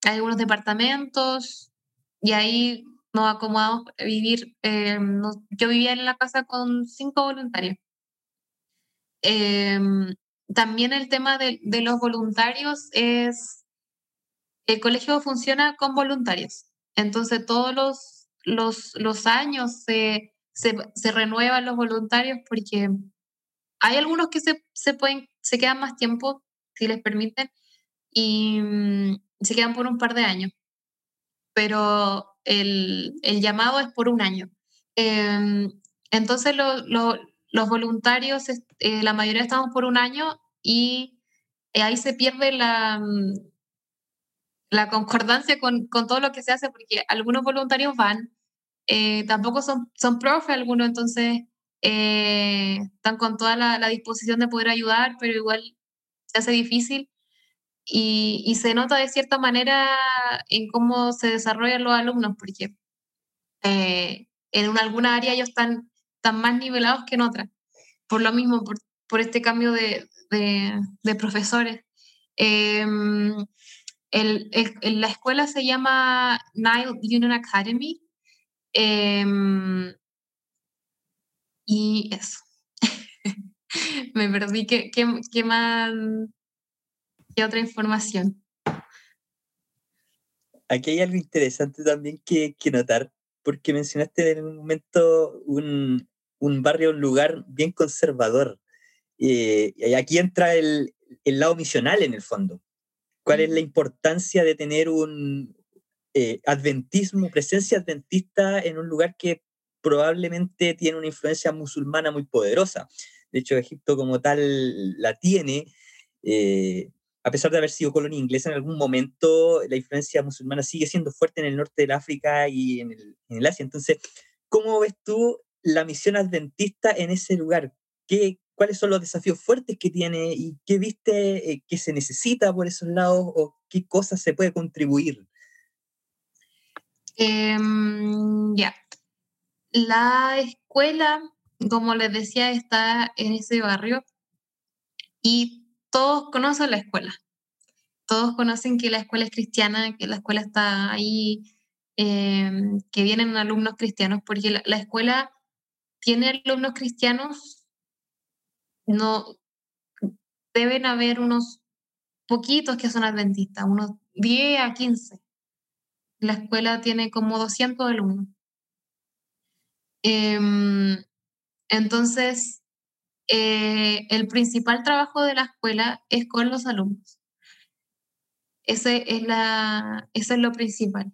hay algunos departamentos, y ahí nos acomodamos a vivir. Eh, yo vivía en la casa con cinco voluntarios también el tema de, los voluntarios es, el colegio funciona con voluntarios, entonces todos los, los, los años se, se, renuevan los voluntarios porque hay algunos que se, se, pueden, se quedan más tiempo, si les permiten, y mm, se quedan por un par de años, pero el, el llamado es por un año. Em, entonces los voluntarios, eh, la mayoría estamos por un año y eh, ahí se pierde la, mm, la concordancia con, con, todo lo que se hace, porque algunos voluntarios van, eh, tampoco son, son profe algunos, entonces eh, están con toda la, la, disposición de poder ayudar, pero igual se hace difícil. Y, se nota de cierta manera en cómo se desarrollan los alumnos, porque en alguna área ellos están, más nivelados que en otra, por lo mismo, por, este cambio de, de, profesores. Em, la escuela se llama Nile Union Academy. Em, y eso. Me perdí. ¿Qué, qué, qué más? ¿Qué otra información? Aquí hay algo interesante también que, que notar, porque mencionaste en un momento un, un barrio, un lugar bien conservador. Eh, y aquí entra el, el, lado misional en el fondo. ¿Cuál es la importancia de tener un eh, adventismo, presencia adventista en un lugar que probablemente tiene una influencia musulmana muy poderosa? De hecho, Egipto como tal la tiene. Eh, a pesar de haber sido colonia inglesa en algún momento, la influencia musulmana sigue siendo fuerte en el norte del África y en el, Asia. Entonces, ¿cómo ves tú la misión adventista en ese lugar? ¿Qué, ¿Cuáles son los desafíos fuertes que tiene y qué viste eh, que se necesita por esos lados o qué cosas se puede contribuir? Em, ya. La escuela, como les decía, está en ese barrio y todos conocen la escuela. Todos conocen que la escuela es cristiana, que la escuela está ahí, em, que vienen alumnos cristianos, porque la, escuela tiene alumnos cristianos, no deben haber unos poquitos que son adventistas, unos 10 a 15. La escuela tiene como 200 alumnos. Em, entonces, eh, el principal trabajo de la escuela es con los alumnos. Ese es la, eso es lo principal.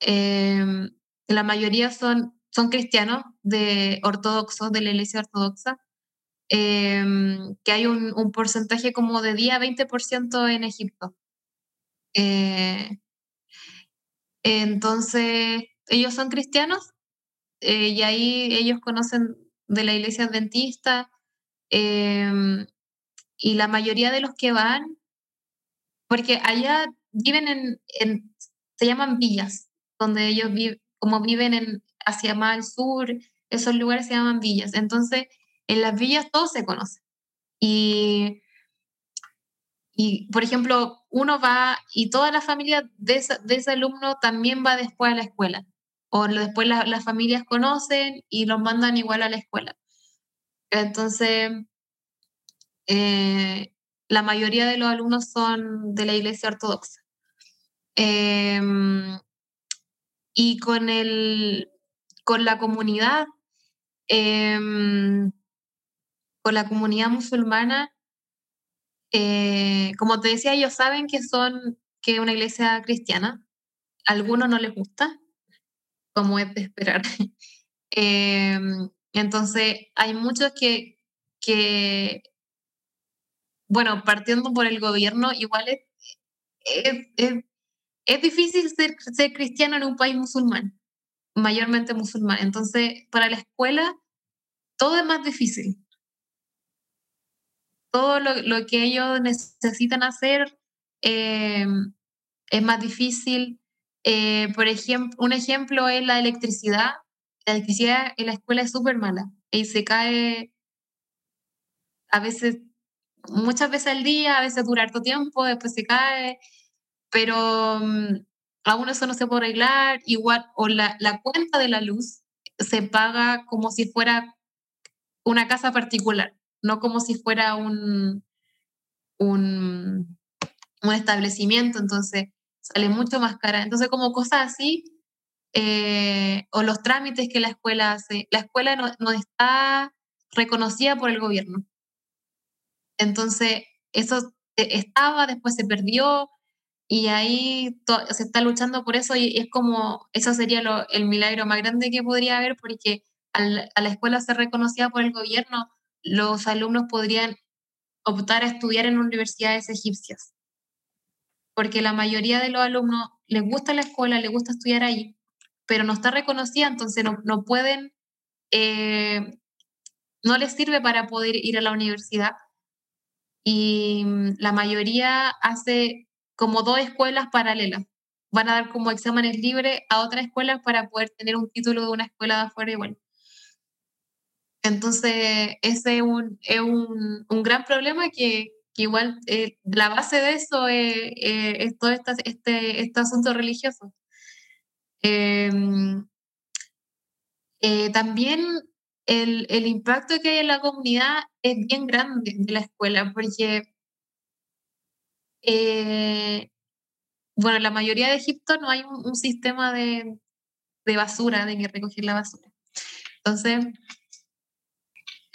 Em, la mayoría son, son cristianos de ortodoxos, de la iglesia ortodoxa, em, que hay un, porcentaje como de 10 a 20% en Egipto. Eh, entonces, ellos son cristianos eh, y ahí ellos conocen de la iglesia adventista, Em, y la mayoría de los que van, porque allá viven en, se llaman villas, donde ellos viven, como viven en, hacia más al sur, esos lugares se llaman villas. Entonces, en las villas todos se conocen. Y, y por ejemplo, uno va y toda la familia de, de ese alumno también va después a la escuela. O después las familias conocen y los mandan igual a la escuela. Entonces, eh, la mayoría de los alumnos son de la iglesia ortodoxa. Em, y con, el, con la comunidad, em, con la comunidad musulmana, eh, como te decía, ellos saben que son que una iglesia cristiana. A algunos no les gusta, como es de esperar. Entonces, hay muchos que, bueno, partiendo por el gobierno, igual es, es, difícil ser, cristiano en un país musulmán, mayormente musulmán. Entonces, para la escuela, todo es más difícil. Todo lo, lo que ellos necesitan hacer eh, es más difícil. Eh, por ejemplo, un ejemplo es la electricidad la electricidad en la escuela es súper mala y se cae a veces, muchas veces al día, a veces dura harto tiempo, después se cae, pero um, aún eso no se puede arreglar, igual, o la, la cuenta de la luz se paga como si fuera una casa particular, no como si fuera un, un, un establecimiento, entonces sale mucho más cara. Entonces, como cosas así, eh, o los trámites que la escuela hace. La escuela no, no, está reconocida por el gobierno. Entonces, eso estaba, después se perdió y ahí se está luchando por eso y es como, eso sería lo, el milagro más grande que podría haber porque al, a la escuela ser reconocida por el gobierno, los alumnos podrían optar a estudiar en universidades egipcias. Porque la mayoría de los alumnos les gusta la escuela, les gusta estudiar ahí, pero no está reconocida, entonces no, no pueden, eh, no les sirve para poder ir a la universidad. Y mm, la mayoría hace como dos escuelas paralelas. Van a dar como exámenes libres a otras escuelas para poder tener un título de una escuela de afuera igual. Entonces, ese es un, es un, un gran problema que, igual eh, la base de eso es, eh, es todo este, este, este asunto religioso. Em, eh, también el, el, impacto que hay en la comunidad es bien grande de la escuela, porque, eh, bueno, en la mayoría de Egipto no hay un, sistema de, de, basura, de que recoger la basura. Entonces,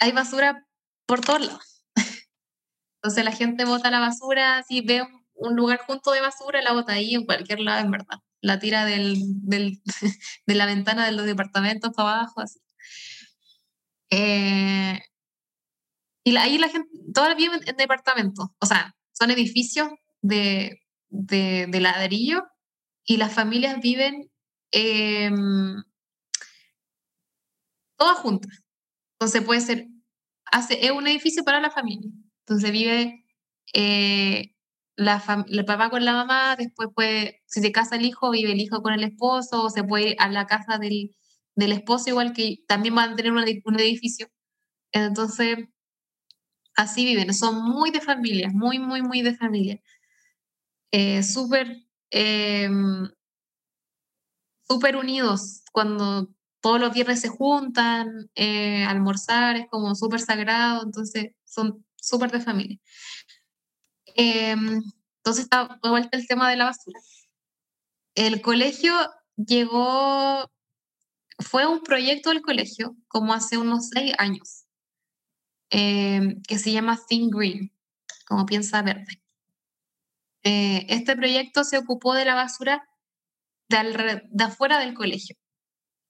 hay basura por todos lados. Entonces la gente bota la basura, si ve un lugar junto de basura, la bota ahí en cualquier lado, en verdad la tira del, de la ventana de los departamentos para abajo. Así. Eh, Y ahí la gente, todas viven en departamentos, o sea, son edificios de, de, ladrillo y las familias viven em, todas juntas. Entonces puede ser, hace, es un edificio para la familia. Entonces vive eh, la el papá con la mamá, después puede, si se casa el hijo, vive el hijo con el esposo, o se puede ir a la casa del, del esposo, igual que también van a tener un, un edificio. Entonces, así viven, son muy de familia, muy, muy, muy de familia. Eh, súper, em, súper unidos cuando todos los viernes se juntan, eh, almorzar, es como súper sagrado, entonces son súper de familia. Em, entonces está de vuelta el tema de la basura. El colegio llegó, fue un proyecto del colegio como hace unos seis años, em, que se llama Think Green, como piensa verde. Eh, este proyecto se ocupó de la basura de, de, afuera del colegio,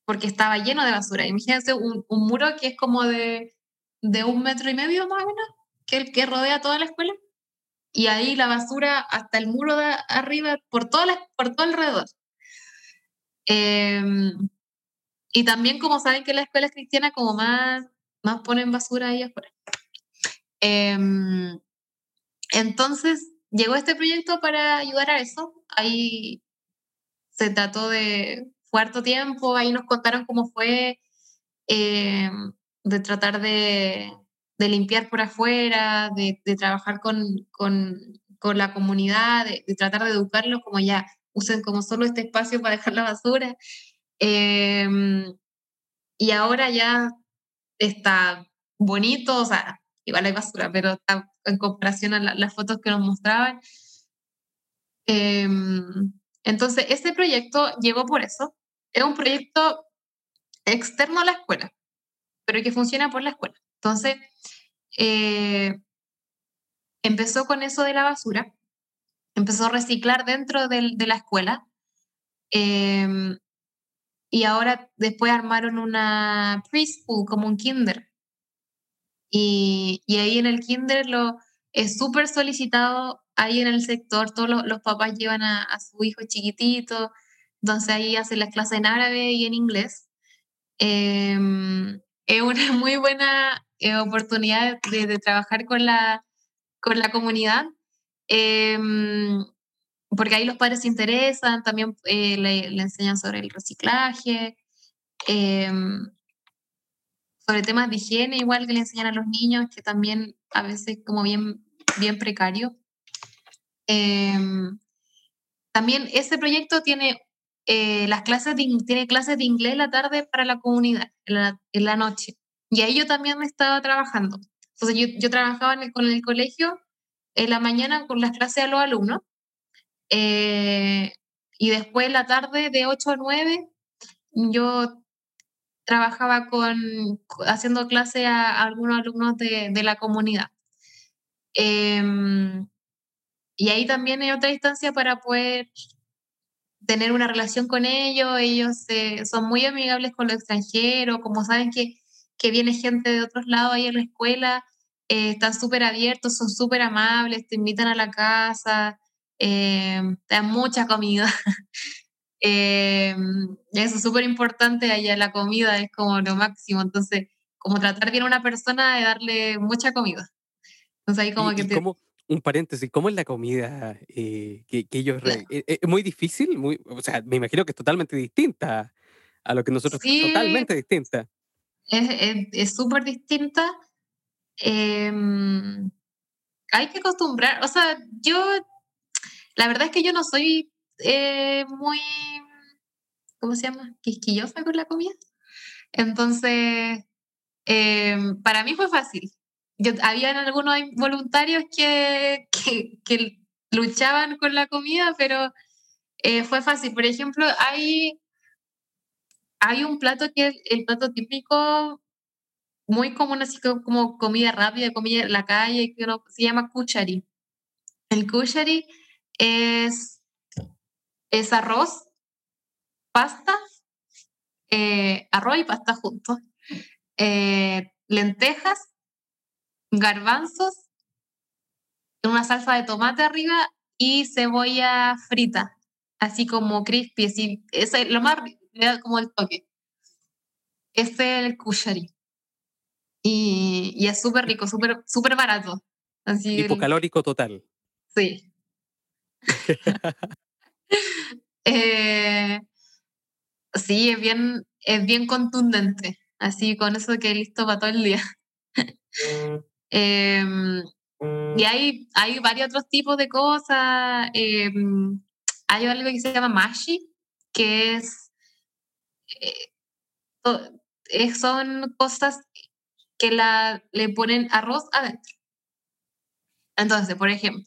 porque estaba lleno de basura. Imagínense un, un, muro que es como de, de un metro y medio más o menos, que el que rodea toda la escuela y ahí la basura hasta el muro de arriba, por todo, por todo alrededor. Em, y también como saben que la escuela es cristiana, como más, más ponen basura ahí afuera. Em, entonces llegó este proyecto para ayudar a eso. Ahí se trató de cuarto tiempo, ahí nos contaron cómo fue em, de tratar de, de limpiar por afuera, de, trabajar con, la comunidad, de, tratar de educarlos como ya usen como solo este espacio para dejar la basura. Em, y ahora ya está bonito, o sea, igual hay basura, pero está en comparación a las fotos que nos mostraban. Em, entonces, este proyecto llegó por eso. Es un proyecto externo a la escuela, pero que funciona por la escuela. Entonces, eh, empezó con eso de la basura, empezó a reciclar dentro de, la escuela em, y ahora después armaron una preschool como un kinder. Y, ahí en el kinder lo, es súper solicitado, ahí en el sector todos los, papás llevan a, su hijo chiquitito, entonces ahí hacen las clases en árabe y en inglés. Em, es una muy buena eh, oportunidad de, trabajar con la, con la comunidad, em, porque ahí los padres se interesan, también eh, le, enseñan sobre el reciclaje, em, sobre temas de higiene, igual que le enseñan a los niños, que también a veces como bien, bien precario. Em, también ese proyecto tiene eh, las clases de, tiene clases de inglés la tarde para la comunidad, en la, noche. Y ahí yo también estaba trabajando. Entonces yo, yo trabajaba con el colegio en la mañana con las clases a los alumnos. Eh, y después en la tarde de 8 a 9 yo trabajaba con, haciendo clase a, algunos alumnos de, de la comunidad. Em, y ahí también hay otra instancia para poder tener una relación con ellos, ellos eh, son muy amigables con los extranjeros, como saben que, que viene gente de otros lados ahí en la escuela, eh, están súper abiertos, son súper amables, te invitan a la casa, eh, te dan mucha comida. eso es súper importante allá, la comida es como lo máximo, entonces, como tratar bien a una persona de darle mucha comida. Entonces ahí como que te un paréntesis, ¿cómo es la comida eh, que, ellos... Eh, eh, ¿Es muy difícil? Muy, o sea, me imagino que es totalmente distinta a lo que nosotros... Sí, totalmente distinta. Es súper distinta. Em, hay que acostumbrar, o sea, yo, la verdad es que yo no soy muy, ¿cómo se llama? Quisquillosa con la comida. Entonces, em, para mí fue fácil yo, habían algunos voluntarios que, que, luchaban con la comida, pero eh, fue fácil. Por ejemplo, hay, hay un plato que es el plato típico muy común, así como, comida rápida, comida en la calle, que se llama kuchari. El kuchari es, es arroz, pasta, eh, arroz y pasta juntos, eh, lentejas, garbanzos, una salsa de tomate arriba y cebolla frita, así como crispy, así, ese, lo más le da como el toque. Es el kushari. Y, y es súper rico, súper súper barato. Así el- Hipocalórico total. Sí. Eh, sí, es bien, es bien contundente. Así con eso que listo para todo el día. Em, y hay, hay varios otros tipos de cosas. em, hay algo que se llama mashi, que es, eh, eh, son cosas que la, le ponen arroz adentro. Entonces, por ejemplo,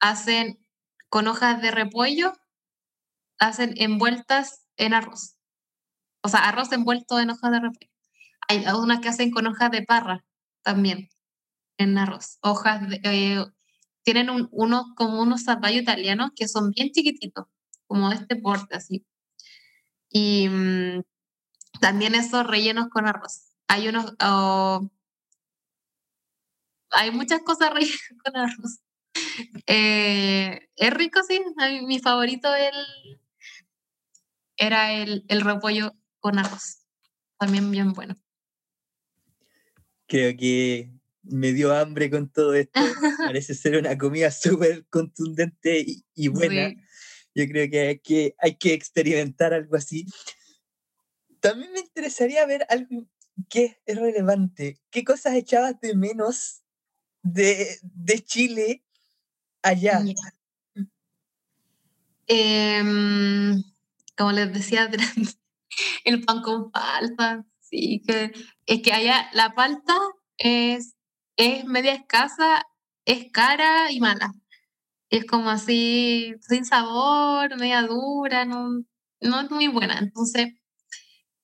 hacen con hojas de repollo, hacen envueltas en arroz. O sea, arroz envuelto en hojas de repollo. Hay unas que hacen con hojas de parra también en arroz. Hojas eh, tienen un- unos como unos zapallos italianos que son bien chiquititos, como este porte así. Y mm, también esos rellenos con arroz. Hay unos, oh, hay muchas cosas rellenas con arroz. Eh, es rico, sí. Mí- mi favorito el, era el, el repollo con arroz. También bien bueno. Creo que me dio hambre con todo esto. Parece ser una comida súper contundente y, y buena. Sí. Yo creo que hay, que experimentar algo así. También me interesaría ver algo que es relevante. ¿Qué cosas echabas de menos de, de Chile allá? Em, como les decía, atrás, el pan con palta. Sí, que es que allá la palta es, es media escasa, es cara y mala. Es como así, sin sabor, media dura, no, no es muy buena. Entonces,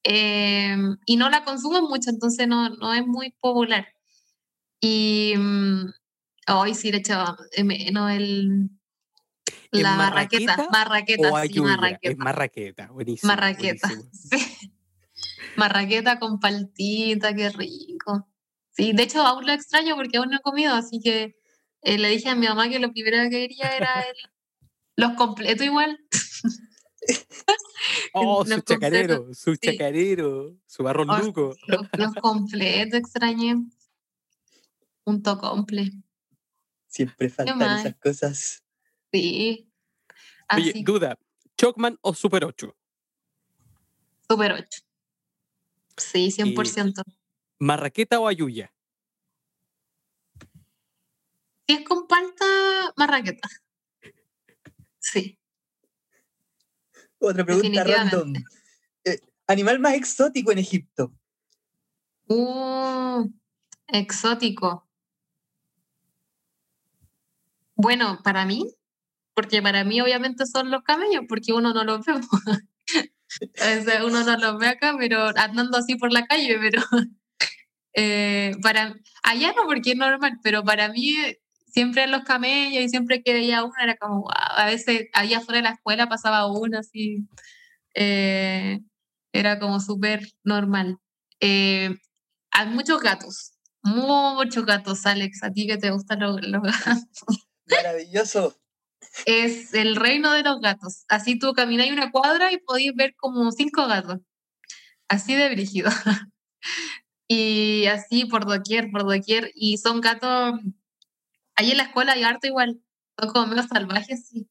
em, y no la consumo mucho, entonces no, no es muy popular. Y mm, hoy sí le echaba eh, no, el, ¿Es la marraqueta, marraqueta marraqueta, O sí, ayuya. Es marraqueta. marraqueta. Buenísimo. Marraqueta. buenísimo. sí. Marraqueta con paltita, qué rico. Sí, de hecho aún lo extraño porque aún no he comido, así que eh, le dije a mi mamá que lo primero que quería era el, los completos igual. Oh, Los su chacarero, su sí. chacarero, su barro Oh, luco. Los, los completos extrañé. Punto comple. Siempre faltan esas cosas. Sí. Oye, duda, ¿Chocman o Super 8? super 8. Sí, 100%. ¿Marraqueta o ayuya? Si es con palta, marraqueta. Sí. Otra pregunta random. Eh, ¿Animal más exótico en Egipto? Uh, exótico. Bueno, para mí, porque para mí obviamente son los camellos, porque uno no los ve. Uno no los ve acá, pero andando así por la calle, pero eh, para allá no, porque es normal, pero para mí siempre los camellos y siempre que veía uno era como, wow, a veces allá afuera de la escuela pasaba uno así, eh, era como súper normal. Eh, hay muchos gatos, muchos gatos, Alex, a ti que te gustan los, los gatos. Maravilloso. Es el reino de los gatos. Así tú camináis una cuadra y podéis ver como cinco gatos. Así de brígido. y así por doquier, por doquier. Y son gatos. Ahí en la escuela hay harto igual. Son como medio salvajes, sí.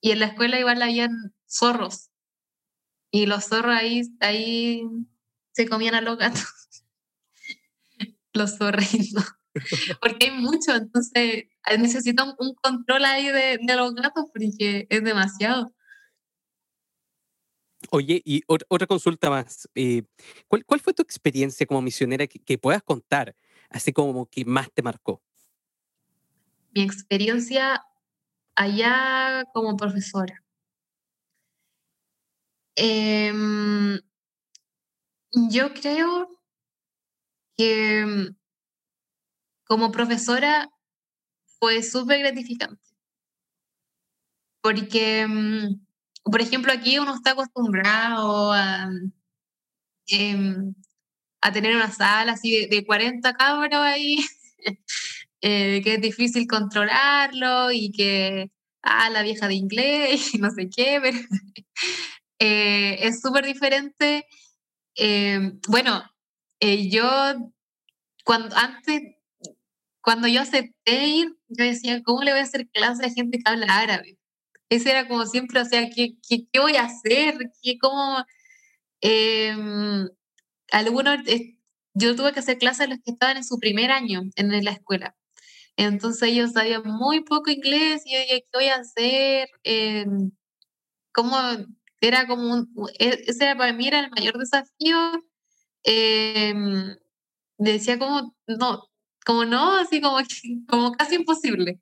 Y en la escuela igual habían zorros. Y los zorros ahí, ahí se comían a los gatos. los zorritos. Porque hay mucho, entonces necesito un, control ahí de, de los gatos porque es demasiado. Oye, y ot- otra consulta más. eh, ¿cuál, cuál fue tu experiencia como misionera que puedas contar, así como que más te marcó? Mi experiencia allá como profesora. Em, yo creo que mm, como profesora fue súper gratificante. Porque, mm, por ejemplo, aquí uno está acostumbrado a, em, a tener una sala así de, de 40 cabros ahí eh, que es difícil controlarlo y que, ah, la vieja de inglés y no sé qué, pero eh, es súper diferente. Eh, bueno, yo cuando antes, cuando yo acepté ir, yo decía, ¿cómo le voy a hacer clase a gente que habla árabe? Ese era como siempre, o sea, ¿qué, qué, qué voy a hacer? ¿Qué, ¿Cómo...? Em, algunos, yo tuve que hacer clases a los que estaban en su primer año en la escuela. Entonces ellos sabían muy poco inglés y yo dije, ¿qué voy a hacer? Eh. Era como un, e, ese era para mí era el mayor desafío. Eh, decía como, no, como no, así como, como casi imposible.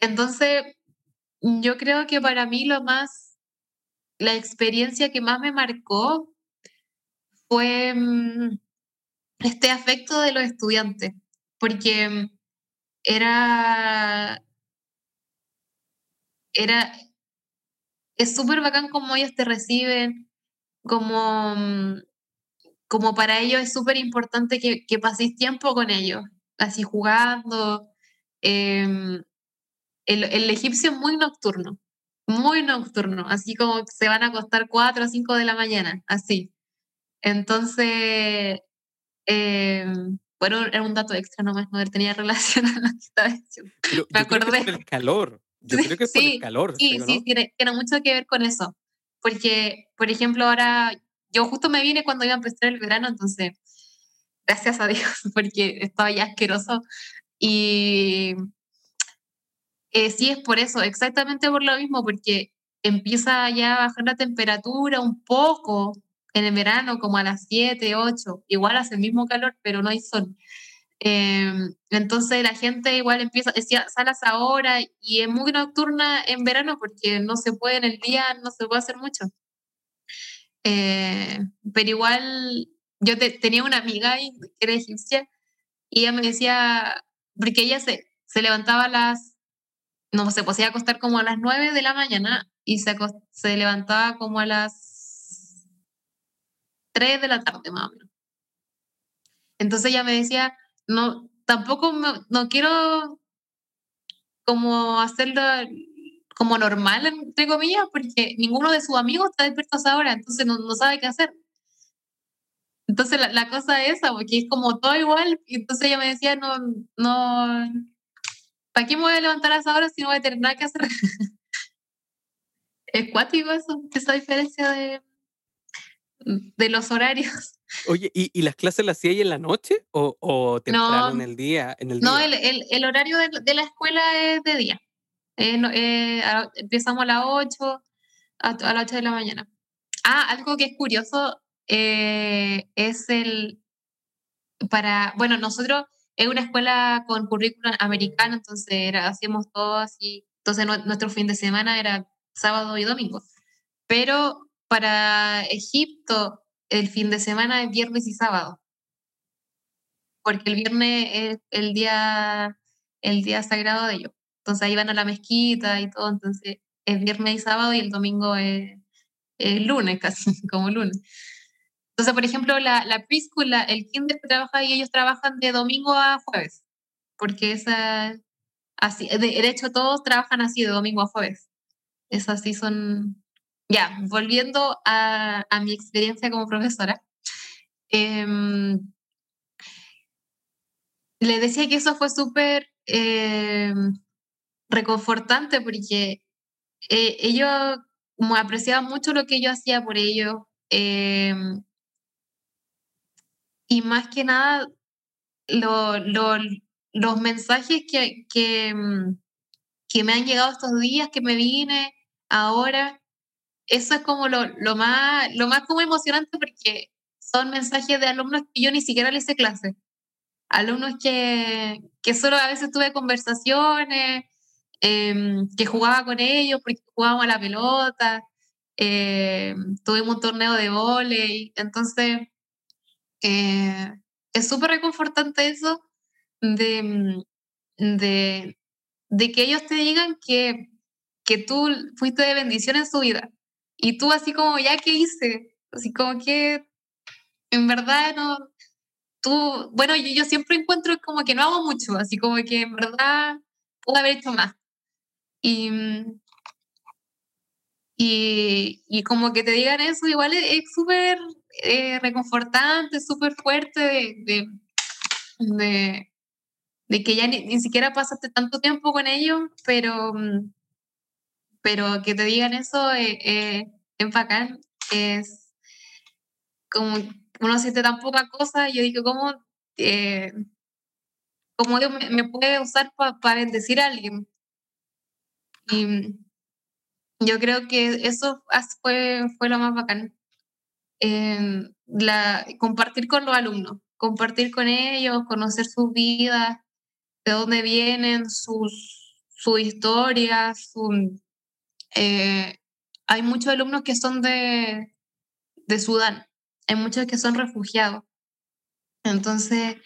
Entonces, yo creo que para mí lo más, la experiencia que más me marcó fue mm, este afecto de los estudiantes, porque era, era, es súper bacán como ellos te reciben, como, mm, como para ellos es súper importante que, que paséis tiempo con ellos, así jugando. Em, el, el egipcio es muy nocturno, muy nocturno, así como se van a acostar 4 o 5 de la mañana, así. Entonces, eh, bueno, era un dato extra nomás, no tenía relación a lo que estaba diciendo. Me acordé. por el calor. Yo creo que es por el calor. Sí, sí, tiene, tiene, mucho que ver con eso. Porque, por ejemplo, ahora yo justo me vine cuando iba a empezar el verano, entonces, gracias a Dios, porque estaba ya asqueroso. Y eh, sí es por eso, exactamente por lo mismo, porque empieza ya a bajar la temperatura un poco, en el verano como a las 7, 8, igual hace el mismo calor, pero no hay sol. Em, entonces la gente igual empieza, decía, salas ahora y es muy nocturna en verano porque no se puede en el día, no se puede hacer mucho. Eh, pero igual yo tenía una amiga que era egipcia y ella me decía, porque ella se, se levantaba a las, no se podía acostar como a las 9 de la mañana y se, se levantaba como a las 3 de la tarde más o menos. Entonces ella me decía, no, tampoco no quiero como hacerlo como normal, entre comillas, porque ninguno de sus amigos está despierto a esa hora, entonces no, no sabe qué hacer. Entonces la, la, cosa es esa, porque es como todo igual, y entonces ella me decía, no, no, ¿para qué me voy a levantar a esa hora si no voy a tener nada que hacer? es cuático eso, esa diferencia de, de los horarios. Oye, ¿y, y las clases las hacía en la noche o, o temprano en el día? En el no, día? El, el, el, horario de, de, la escuela es de día. Eh, no, eh, a, empezamos a las 8, a, a, las 8 de la mañana. Ah, algo que es curioso eh, es el, para, bueno, nosotros es una escuela con currículum americano, entonces era, hacíamos todo así, entonces nuestro fin de semana era sábado y domingo. Pero para Egipto, el fin de semana es viernes y sábado. Porque el viernes es el día, el día sagrado de ellos. Entonces ahí van a la mezquita y todo. Entonces es viernes y sábado y el domingo es, es lunes, casi como lunes. Entonces, por ejemplo, la, la preschool, el kinder que trabaja ahí, ellos trabajan de domingo a jueves. Porque esa, así, de, de hecho, todos trabajan así de domingo a jueves. Es así, son, ya, volviendo a, mi experiencia como profesora, eh, le decía que eso fue súper eh, reconfortante porque eh, ellos como apreciaban mucho lo que yo hacía por ellos eh, y más que nada lo, lo, los mensajes que, que, que me han llegado estos días que me vine ahora eso es como lo, lo, más, lo más como emocionante porque son mensajes de alumnos que yo ni siquiera les hice clase. Alumnos que, que solo a veces tuve conversaciones, eh, que jugaba con ellos porque jugábamos a la pelota, eh, tuvimos un torneo de volei, entonces eh, es súper reconfortante eso de, de, de, que ellos te digan que, que tú fuiste de bendición en su vida y tú así como, ¿ya qué hice? Así como que en verdad no, tú, bueno, yo, yo siempre encuentro como que no hago mucho, así como que en verdad puedo haber hecho más. Y, y, y como que te digan eso, igual es súper eh, reconfortante, súper fuerte de, de, de, que ya ni, ni, siquiera pasaste tanto tiempo con ellos, pero, pero que te digan eso eh, eh, es bacán, es como uno siente tan poca cosa, yo digo, ¿cómo, eh, cómo Dios me, me, puede usar para pa bendecir a alguien? Y yo creo que eso fue, fue lo más bacán. Eh, la, compartir con los alumnos, compartir con ellos, conocer sus vidas, de dónde vienen, sus, su historias. Su, eh, hay muchos alumnos que son de, de Sudán, hay muchos que son refugiados, entonces,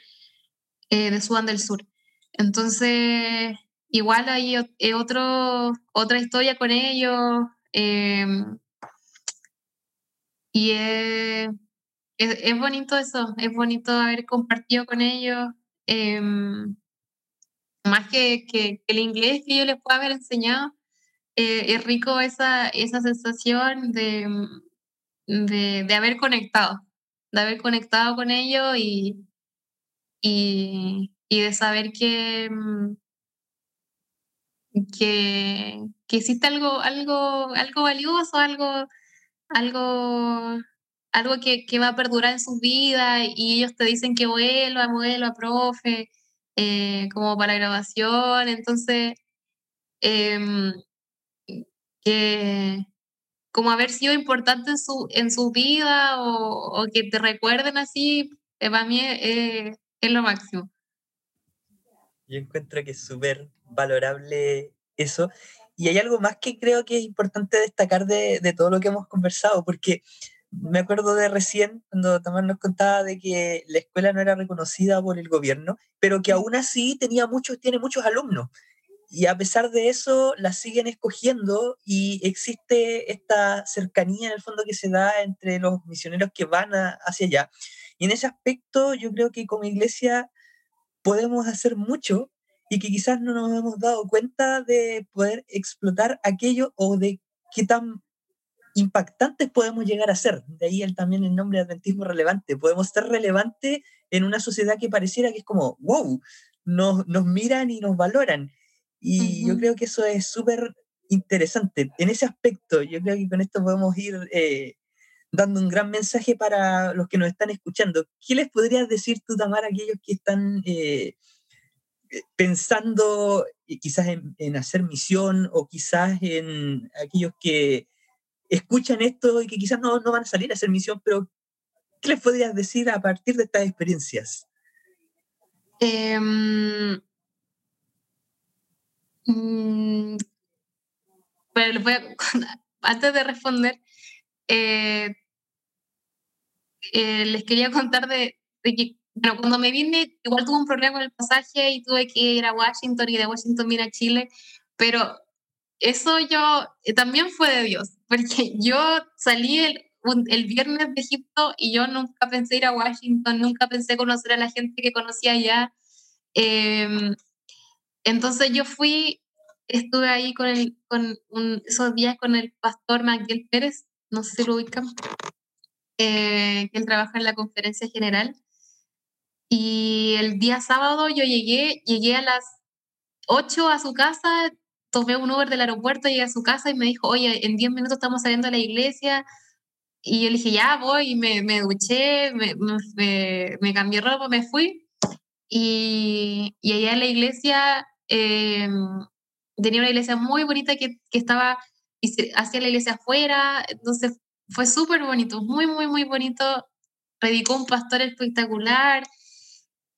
eh, de Sudán del Sur. Entonces, igual hay otro, otra historia con ellos. Eh, y es, es, bonito eso, es bonito haber compartido con ellos. Eh, más que, que, que, el inglés que yo les pueda haber enseñado, eh, es rico esa, esa sensación de, de, de, haber conectado, de haber conectado con ellos y, y, y de saber que, que, que existe algo, algo, algo valioso, algo, algo, algo que, que va a perdurar en sus vidas y ellos te dicen que vuelva, vuelva, profe, eh, como para grabación. Entonces, eh, que como haber sido importante en su, en su vida o, o que te recuerden así, eh, para mí es, es lo máximo. Yo encuentro que es súper valorable eso. Y hay algo más que creo que es importante destacar de, de, todo lo que hemos conversado, porque me acuerdo de recién cuando Tamar nos contaba de que la escuela no era reconocida por el gobierno, pero que aún así tenía muchos, tiene muchos alumnos. Y a pesar de eso, la siguen escogiendo y existe esta cercanía en el fondo que se da entre los misioneros que van a, hacia allá. Y en ese aspecto yo creo que como iglesia podemos hacer mucho y que quizás no nos hemos dado cuenta de poder explotar aquello o de qué tan impactantes podemos llegar a ser. De ahí el, también el nombre de adventismo relevante. Podemos ser relevantes en una sociedad que pareciera que es como, wow, nos, nos miran y nos valoran. Y uh -huh. yo creo que eso es súper interesante. En ese aspecto, yo creo que con esto podemos ir eh, dando un gran mensaje para los que nos están escuchando. ¿Qué les podrías decir tú, Tamara, a aquellos que están eh, pensando quizás en, en, hacer misión o quizás en aquellos que escuchan esto y que quizás no, no van a salir a hacer misión, pero ¿qué les podrías decir a partir de estas experiencias? Eh, pero voy a, antes de responder, eh, eh, les quería contar de, que, bueno, cuando me vine, igual tuve un problema con el pasaje y tuve que ir a Washington y de Washington vine a Chile, pero eso yo eh, también fue de Dios, porque yo salí el, el, viernes de Egipto y yo nunca pensé ir a Washington, nunca pensé conocer a la gente que conocía allá. Entonces yo fui, estuve ahí con, el, con un, esos días con el pastor Miguel Pérez, no sé si lo ubican, eh, que él trabaja en la conferencia general. Y el día sábado yo llegué, llegué a las 8 a su casa, tomé un Uber del aeropuerto, llegué a su casa y me dijo, oye, en 10 minutos estamos saliendo a la iglesia. Y yo le dije, ya voy, y me, me duché, me, me, me, cambié ropa, me fui. Y, y allá en la iglesia eh, tenía una iglesia muy bonita que, que estaba hacia la iglesia afuera, entonces fue súper bonito, muy, muy, muy bonito. Predicó un pastor espectacular.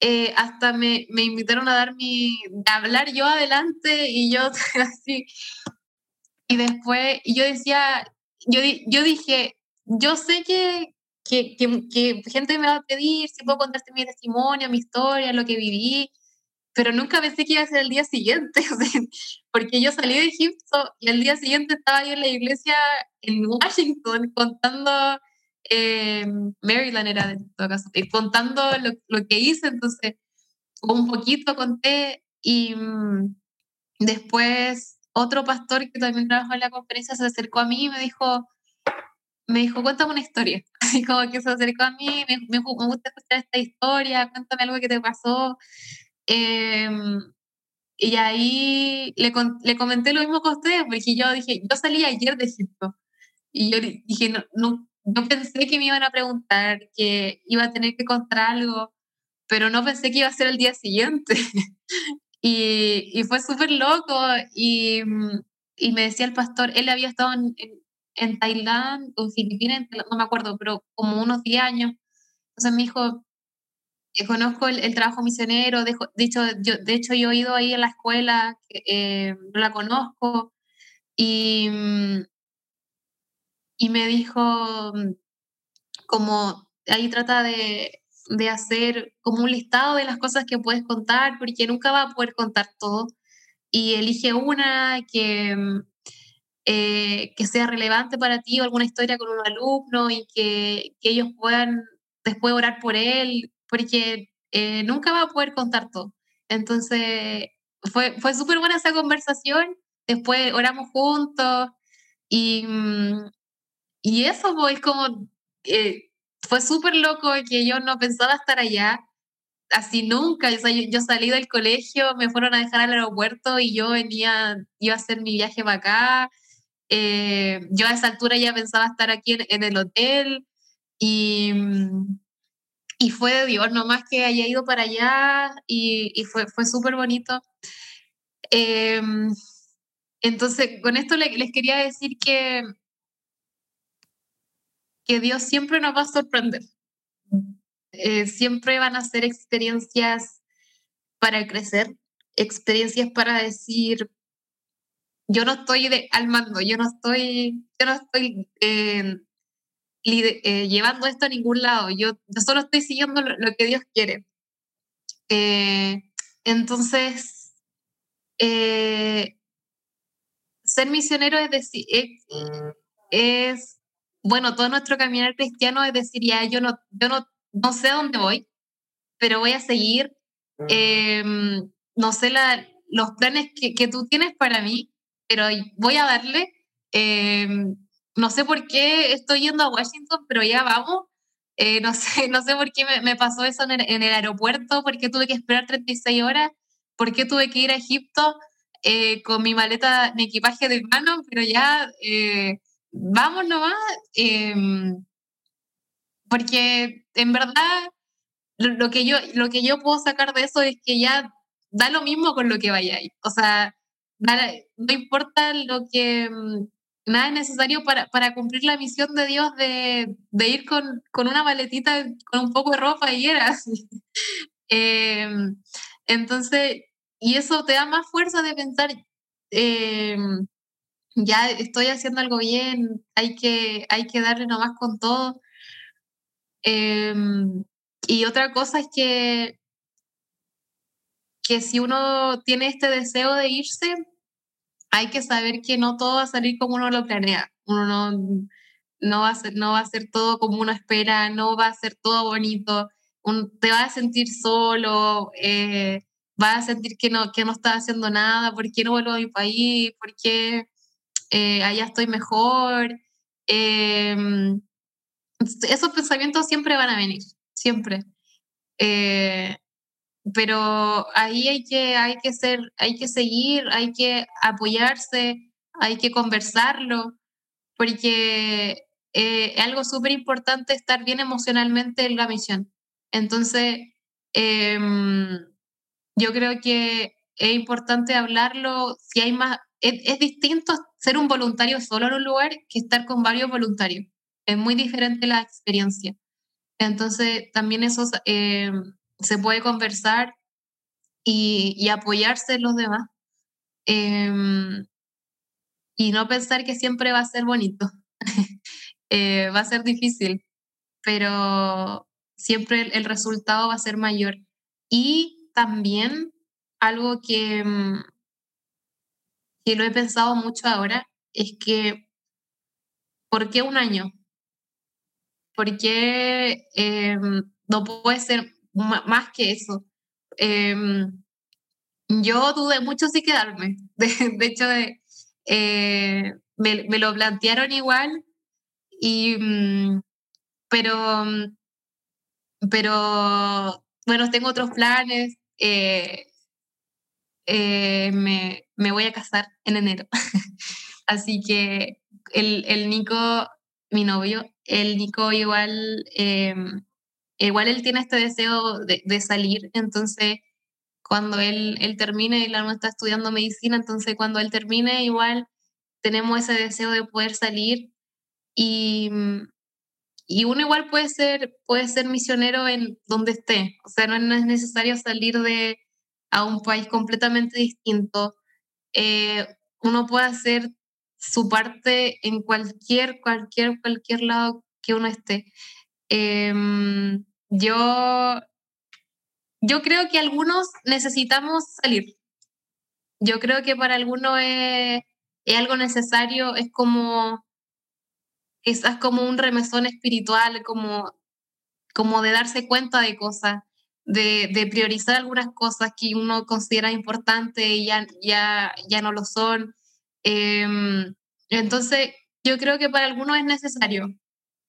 Eh, hasta me, me, invitaron a dar mi, a hablar yo adelante y yo así. Y después, yo decía, yo, yo dije, yo sé que, que, que, que, gente me va a pedir si puedo contarte mi testimonio, mi historia, lo que viví, pero nunca pensé que iba a ser el día siguiente, porque yo salí de Egipto y el día siguiente estaba yo en la iglesia en Washington contando eh, Maryland era de todo caso, y contando lo, lo, que hice, entonces un poquito conté y mm, después otro pastor que también trabajó en la conferencia se acercó a mí y me dijo, me dijo, cuéntame una historia. Así como que se acercó a mí, me, me, me gusta escuchar esta historia, cuéntame algo que te pasó. Eh, y ahí le, le, comenté lo mismo que ustedes, porque yo dije, yo salí ayer de Egipto. Y yo dije, no, no, no pensé que me iban a preguntar, que iba a tener que contar algo, pero no pensé que iba a ser el día siguiente. y, y, fue súper loco. Y, y, me decía el pastor, él había estado en, en, Tailandia o Filipinas, no me acuerdo, pero como unos 10 años. Entonces me dijo, conozco el, el, trabajo misionero, de, de, hecho, yo, de hecho yo he ido ahí a la escuela, eh, la conozco, y, y me dijo como ahí trata de, de, hacer como un listado de las cosas que puedes contar, porque nunca va a poder contar todo, y elige una que, eh, que sea relevante para ti o alguna historia con un alumno y que, que ellos puedan después orar por él porque eh, nunca va a poder contar todo. Entonces, fue, fue súper buena esa conversación. Después oramos juntos y, mm, y eso, pues, como, eh, fue súper loco que yo no pensaba estar allá, así nunca. O sea, yo, salí del colegio, me fueron a dejar al aeropuerto y yo venía, iba a hacer mi viaje para acá. Eh, yo a esa altura ya pensaba estar aquí en, en el hotel y, mm, y fue de Dios, nomás que haya ido para allá y, fue, fue súper bonito. Eh, entonces, con esto les, quería decir que, que Dios siempre nos va a sorprender. Eh, siempre van a ser experiencias para crecer, experiencias para decir, yo no estoy al mando, yo no estoy, yo no estoy eh, eh, llevando esto a ningún lado. Yo, solo estoy siguiendo lo, que Dios quiere. Eh, entonces, eh, ser misionero es decir, es, bueno, todo nuestro caminar cristiano es decir, ya yo no, yo no, no sé dónde voy, pero voy a seguir. Em, no sé la, los planes que, que, tú tienes para mí, pero voy a darle. Em, no sé por qué estoy yendo a Washington, pero ya vamos. Eh, no, sé, no sé por qué me, pasó eso en el, aeropuerto, por qué tuve que esperar 36 horas, por qué tuve que ir a Egipto eh, con mi maleta, mi equipaje de mano, pero ya eh, vamos nomás. Em, porque en verdad lo, que yo, lo que yo puedo sacar de eso es que ya da lo mismo con lo que vayáis. O sea, no importa lo que mm, nada es necesario para, para, cumplir la misión de Dios de, de ir con, con, una maletita, con un poco de ropa y era eh, entonces, y eso te da más fuerza de pensar, eh, ya estoy haciendo algo bien, hay que, hay que darle nomás con todo. Eh, y otra cosa es que, que si uno tiene este deseo de irse, hay que saber que no todo va a salir como uno lo planea. Uno no, no, va, a ser, no va a ser todo como uno espera, no va a ser todo bonito. te vas a sentir solo, eh, vas a sentir que no, que no estás haciendo nada, ¿por qué no vuelvo a mi país? ¿Por qué eh, allá estoy mejor? Em, esos pensamientos siempre van a venir, siempre. Eh, pero ahí hay que, hay que ser, hay que seguir, hay que apoyarse, hay que conversarlo, porque eh, algo súper importante estar bien emocionalmente en la misión. Entonces, eh, yo creo que es importante hablarlo, si hay más, es, es, distinto ser un voluntario solo en un lugar que estar con varios voluntarios. Es muy diferente la experiencia. Entonces, también eso eh, se puede conversar y, apoyarse en los demás. Eh, y no pensar que siempre va a ser bonito. eh, va a ser difícil, pero siempre el, resultado va a ser mayor. Y también algo que, mm, que lo he pensado mucho ahora es que, ¿por qué un año? porque em, no puede ser más que eso. Em, yo dudé mucho si quedarme. De, hecho, eh, me, lo plantearon igual, y, mm, pero, mm, pero bueno, tengo otros planes. Eh, eh, me, me, voy a casar en enero. Así que el, el, Nico, mi novio, el Nico igual, em, igual él tiene este deseo de, de, salir, entonces cuando él, él termine, él está estudiando medicina, entonces cuando él termine igual tenemos ese deseo de poder salir y, y uno igual puede ser, puede ser misionero en donde esté, o sea, no es necesario salir de, a un país completamente distinto. Eh, uno puede hacer su parte en cualquier, cualquier, cualquier lado que uno esté. Em, yo, yo creo que algunos necesitamos salir. Yo creo que para algunos es, algo necesario, es como, es, es como un remesón espiritual, como, como de darse cuenta de cosas de, priorizar algunas cosas que uno considera importantes y ya, ya, ya no lo son. Em, entonces, yo creo que para algunos es necesario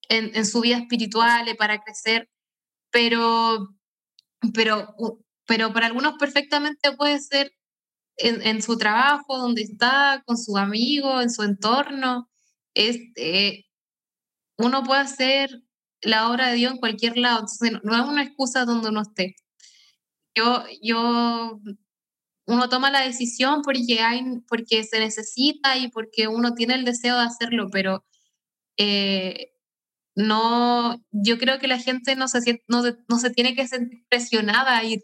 en, su vida espiritual, para crecer, pero, pero, pero para algunos perfectamente puede ser en, su trabajo, donde está, con su amigo, en su entorno. Este, uno puede hacer la obra de Dios en cualquier lado. Entonces, no, es una excusa donde uno esté. Yo, yo, uno toma la decisión porque, hay, porque se necesita y porque uno tiene el deseo de hacerlo, pero eh, no, yo creo que la gente no se, no, no se tiene que sentir presionada a ir.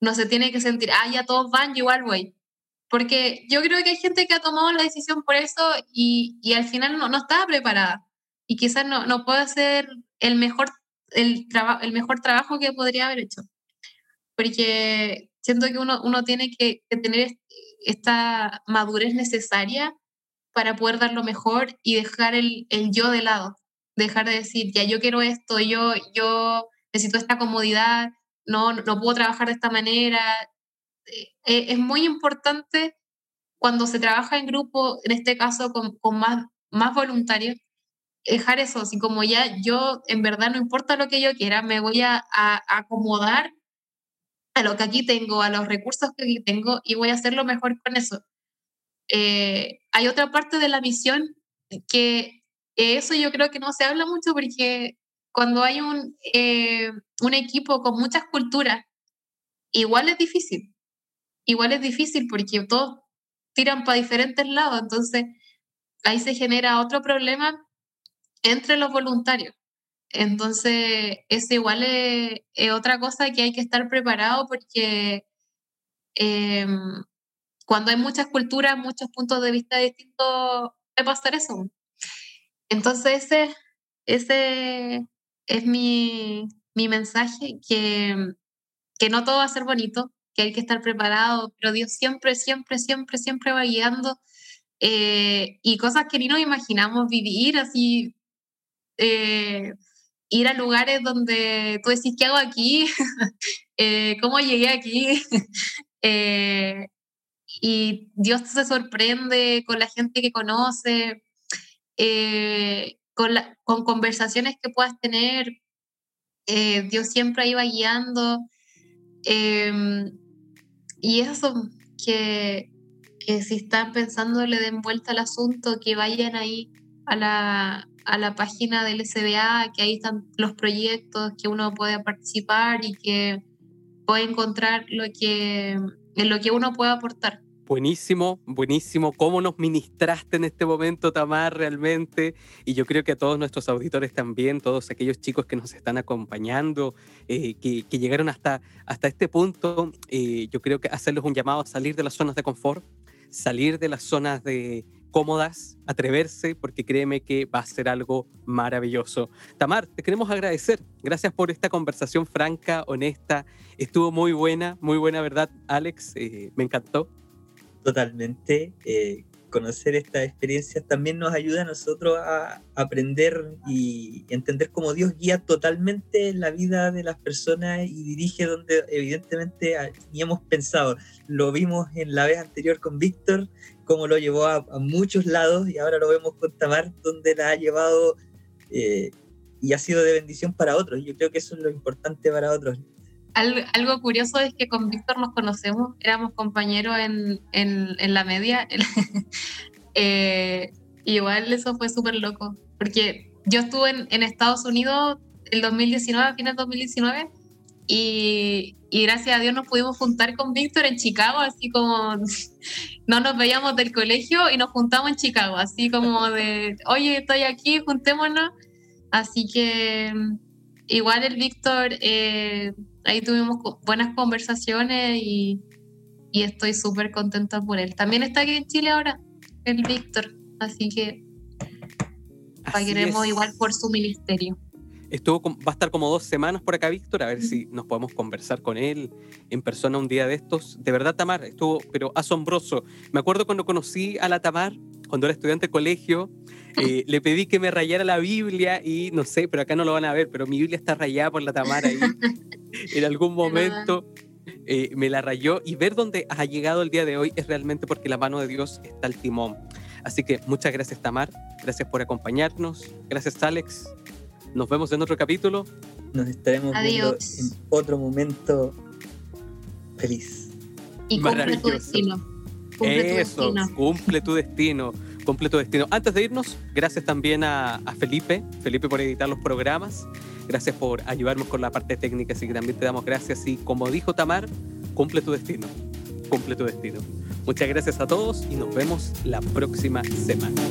No se tiene que sentir, ah, ya todos van, yo igual voy. Porque yo creo que hay gente que ha tomado la decisión por eso y, y al final no, no estaba preparada y quizás no, no puedo hacer el mejor, el, el mejor trabajo que podría haber hecho. Porque siento que uno, uno tiene que, tener esta madurez necesaria para poder dar lo mejor y dejar el, el, yo de lado. Dejar de decir, ya yo quiero esto, yo, yo necesito esta comodidad, no, no puedo trabajar de esta manera. Eh, es muy importante cuando se trabaja en grupo, en este caso con, con más, más voluntarios, dejar eso, así como ya yo en verdad no importa lo que yo quiera, me voy a, acomodar a lo que aquí tengo, a los recursos que aquí tengo y voy a hacer lo mejor con eso. Eh, hay otra parte de la misión que eso yo creo que no se habla mucho porque cuando hay un, eh, un equipo con muchas culturas, igual es difícil. Igual es difícil porque todos tiran para diferentes lados, entonces ahí se genera otro problema entre los voluntarios. Entonces, eso igual es, otra cosa que hay que estar preparado porque em, cuando hay muchas culturas, muchos puntos de vista distintos, puede pasar eso. Entonces, ese, ese es mi, mi mensaje, que, que no todo va a ser bonito, que hay que estar preparado, pero Dios siempre, siempre, siempre, siempre va guiando. Eh, y cosas que ni nos imaginamos vivir, así eh, ir a lugares donde tú decís, ¿qué hago aquí? Eh, ¿Cómo llegué aquí? Eh, y Dios se sorprende con la gente que conoce, con, con, conversaciones que puedas tener. Dios siempre iba guiando. Em, y eso, que, que si están pensando le den vuelta al asunto, que vayan ahí a la, a la página del SBA, que ahí están los proyectos que uno puede participar y que puede encontrar lo que, en lo que uno puede aportar. Buenísimo, buenísimo. ¿Cómo nos ministraste en este momento, Tamar, realmente? Y yo creo que a todos nuestros auditores también, todos aquellos chicos que nos están acompañando, eh, que, llegaron hasta, hasta este punto, eh, yo creo que hacerles un llamado a salir de las zonas de confort, salir de las zonas de, cómodas, atreverse, porque créeme que va a ser algo maravilloso. Tamar, te queremos agradecer. Gracias por esta conversación franca, honesta. Estuvo muy buena, muy buena, ¿verdad, Alex? Eh, me encantó. Totalmente. Eh, conocer estas experiencias también nos ayuda a nosotros a aprender y entender cómo Dios guía totalmente la vida de las personas y dirige donde evidentemente teníamos pensado. Lo vimos en la vez anterior con Víctor, cómo lo llevó a, muchos lados y ahora lo vemos con Tamar, donde la ha llevado eh, y ha sido de bendición para otros. Yo creo que eso es lo importante para otros algo, curioso es que con Víctor nos conocemos, éramos compañeros en, en, la media. eh, igual eso fue súper loco, porque yo estuve en, en, Estados Unidos el 2019, a fines de 2019, y, y, gracias a Dios nos pudimos juntar con Víctor en Chicago, así como no nos veíamos del colegio y nos juntamos en Chicago, así como de, oye, estoy aquí, juntémonos. Así que igual el Víctor... Eh, ahí tuvimos buenas conversaciones y, estoy súper contenta por él. También está aquí en Chile ahora, el Víctor, así que pagaremos igual por su ministerio. Estuvo, va a estar como dos semanas por acá, Víctor, a ver si nos podemos conversar con él en persona un día de estos. De verdad, Tamar, estuvo, pero asombroso. Me acuerdo cuando conocí a la Tamar, cuando era estudiante de colegio, eh, le pedí que me rayara la Biblia y no sé, pero acá no lo van a ver, pero mi Biblia está rayada por la Tamar ahí. en algún momento eh, me la rayó y ver dónde ha llegado el día de hoy es realmente porque la mano de Dios está al timón. Así que muchas gracias Tamar, gracias por acompañarnos, gracias Alex. Nos vemos en otro capítulo. Nos estaremos viendo en otro momento feliz. Y cumple tu destino. Eso, cumple tu destino. Cumple tu destino. Antes de irnos, gracias también a, a Felipe, Felipe por editar los programas. Gracias por ayudarnos con la parte técnica, así que también te damos gracias y como dijo Tamar, cumple tu destino, cumple tu destino. Muchas gracias a todos y nos vemos la próxima semana.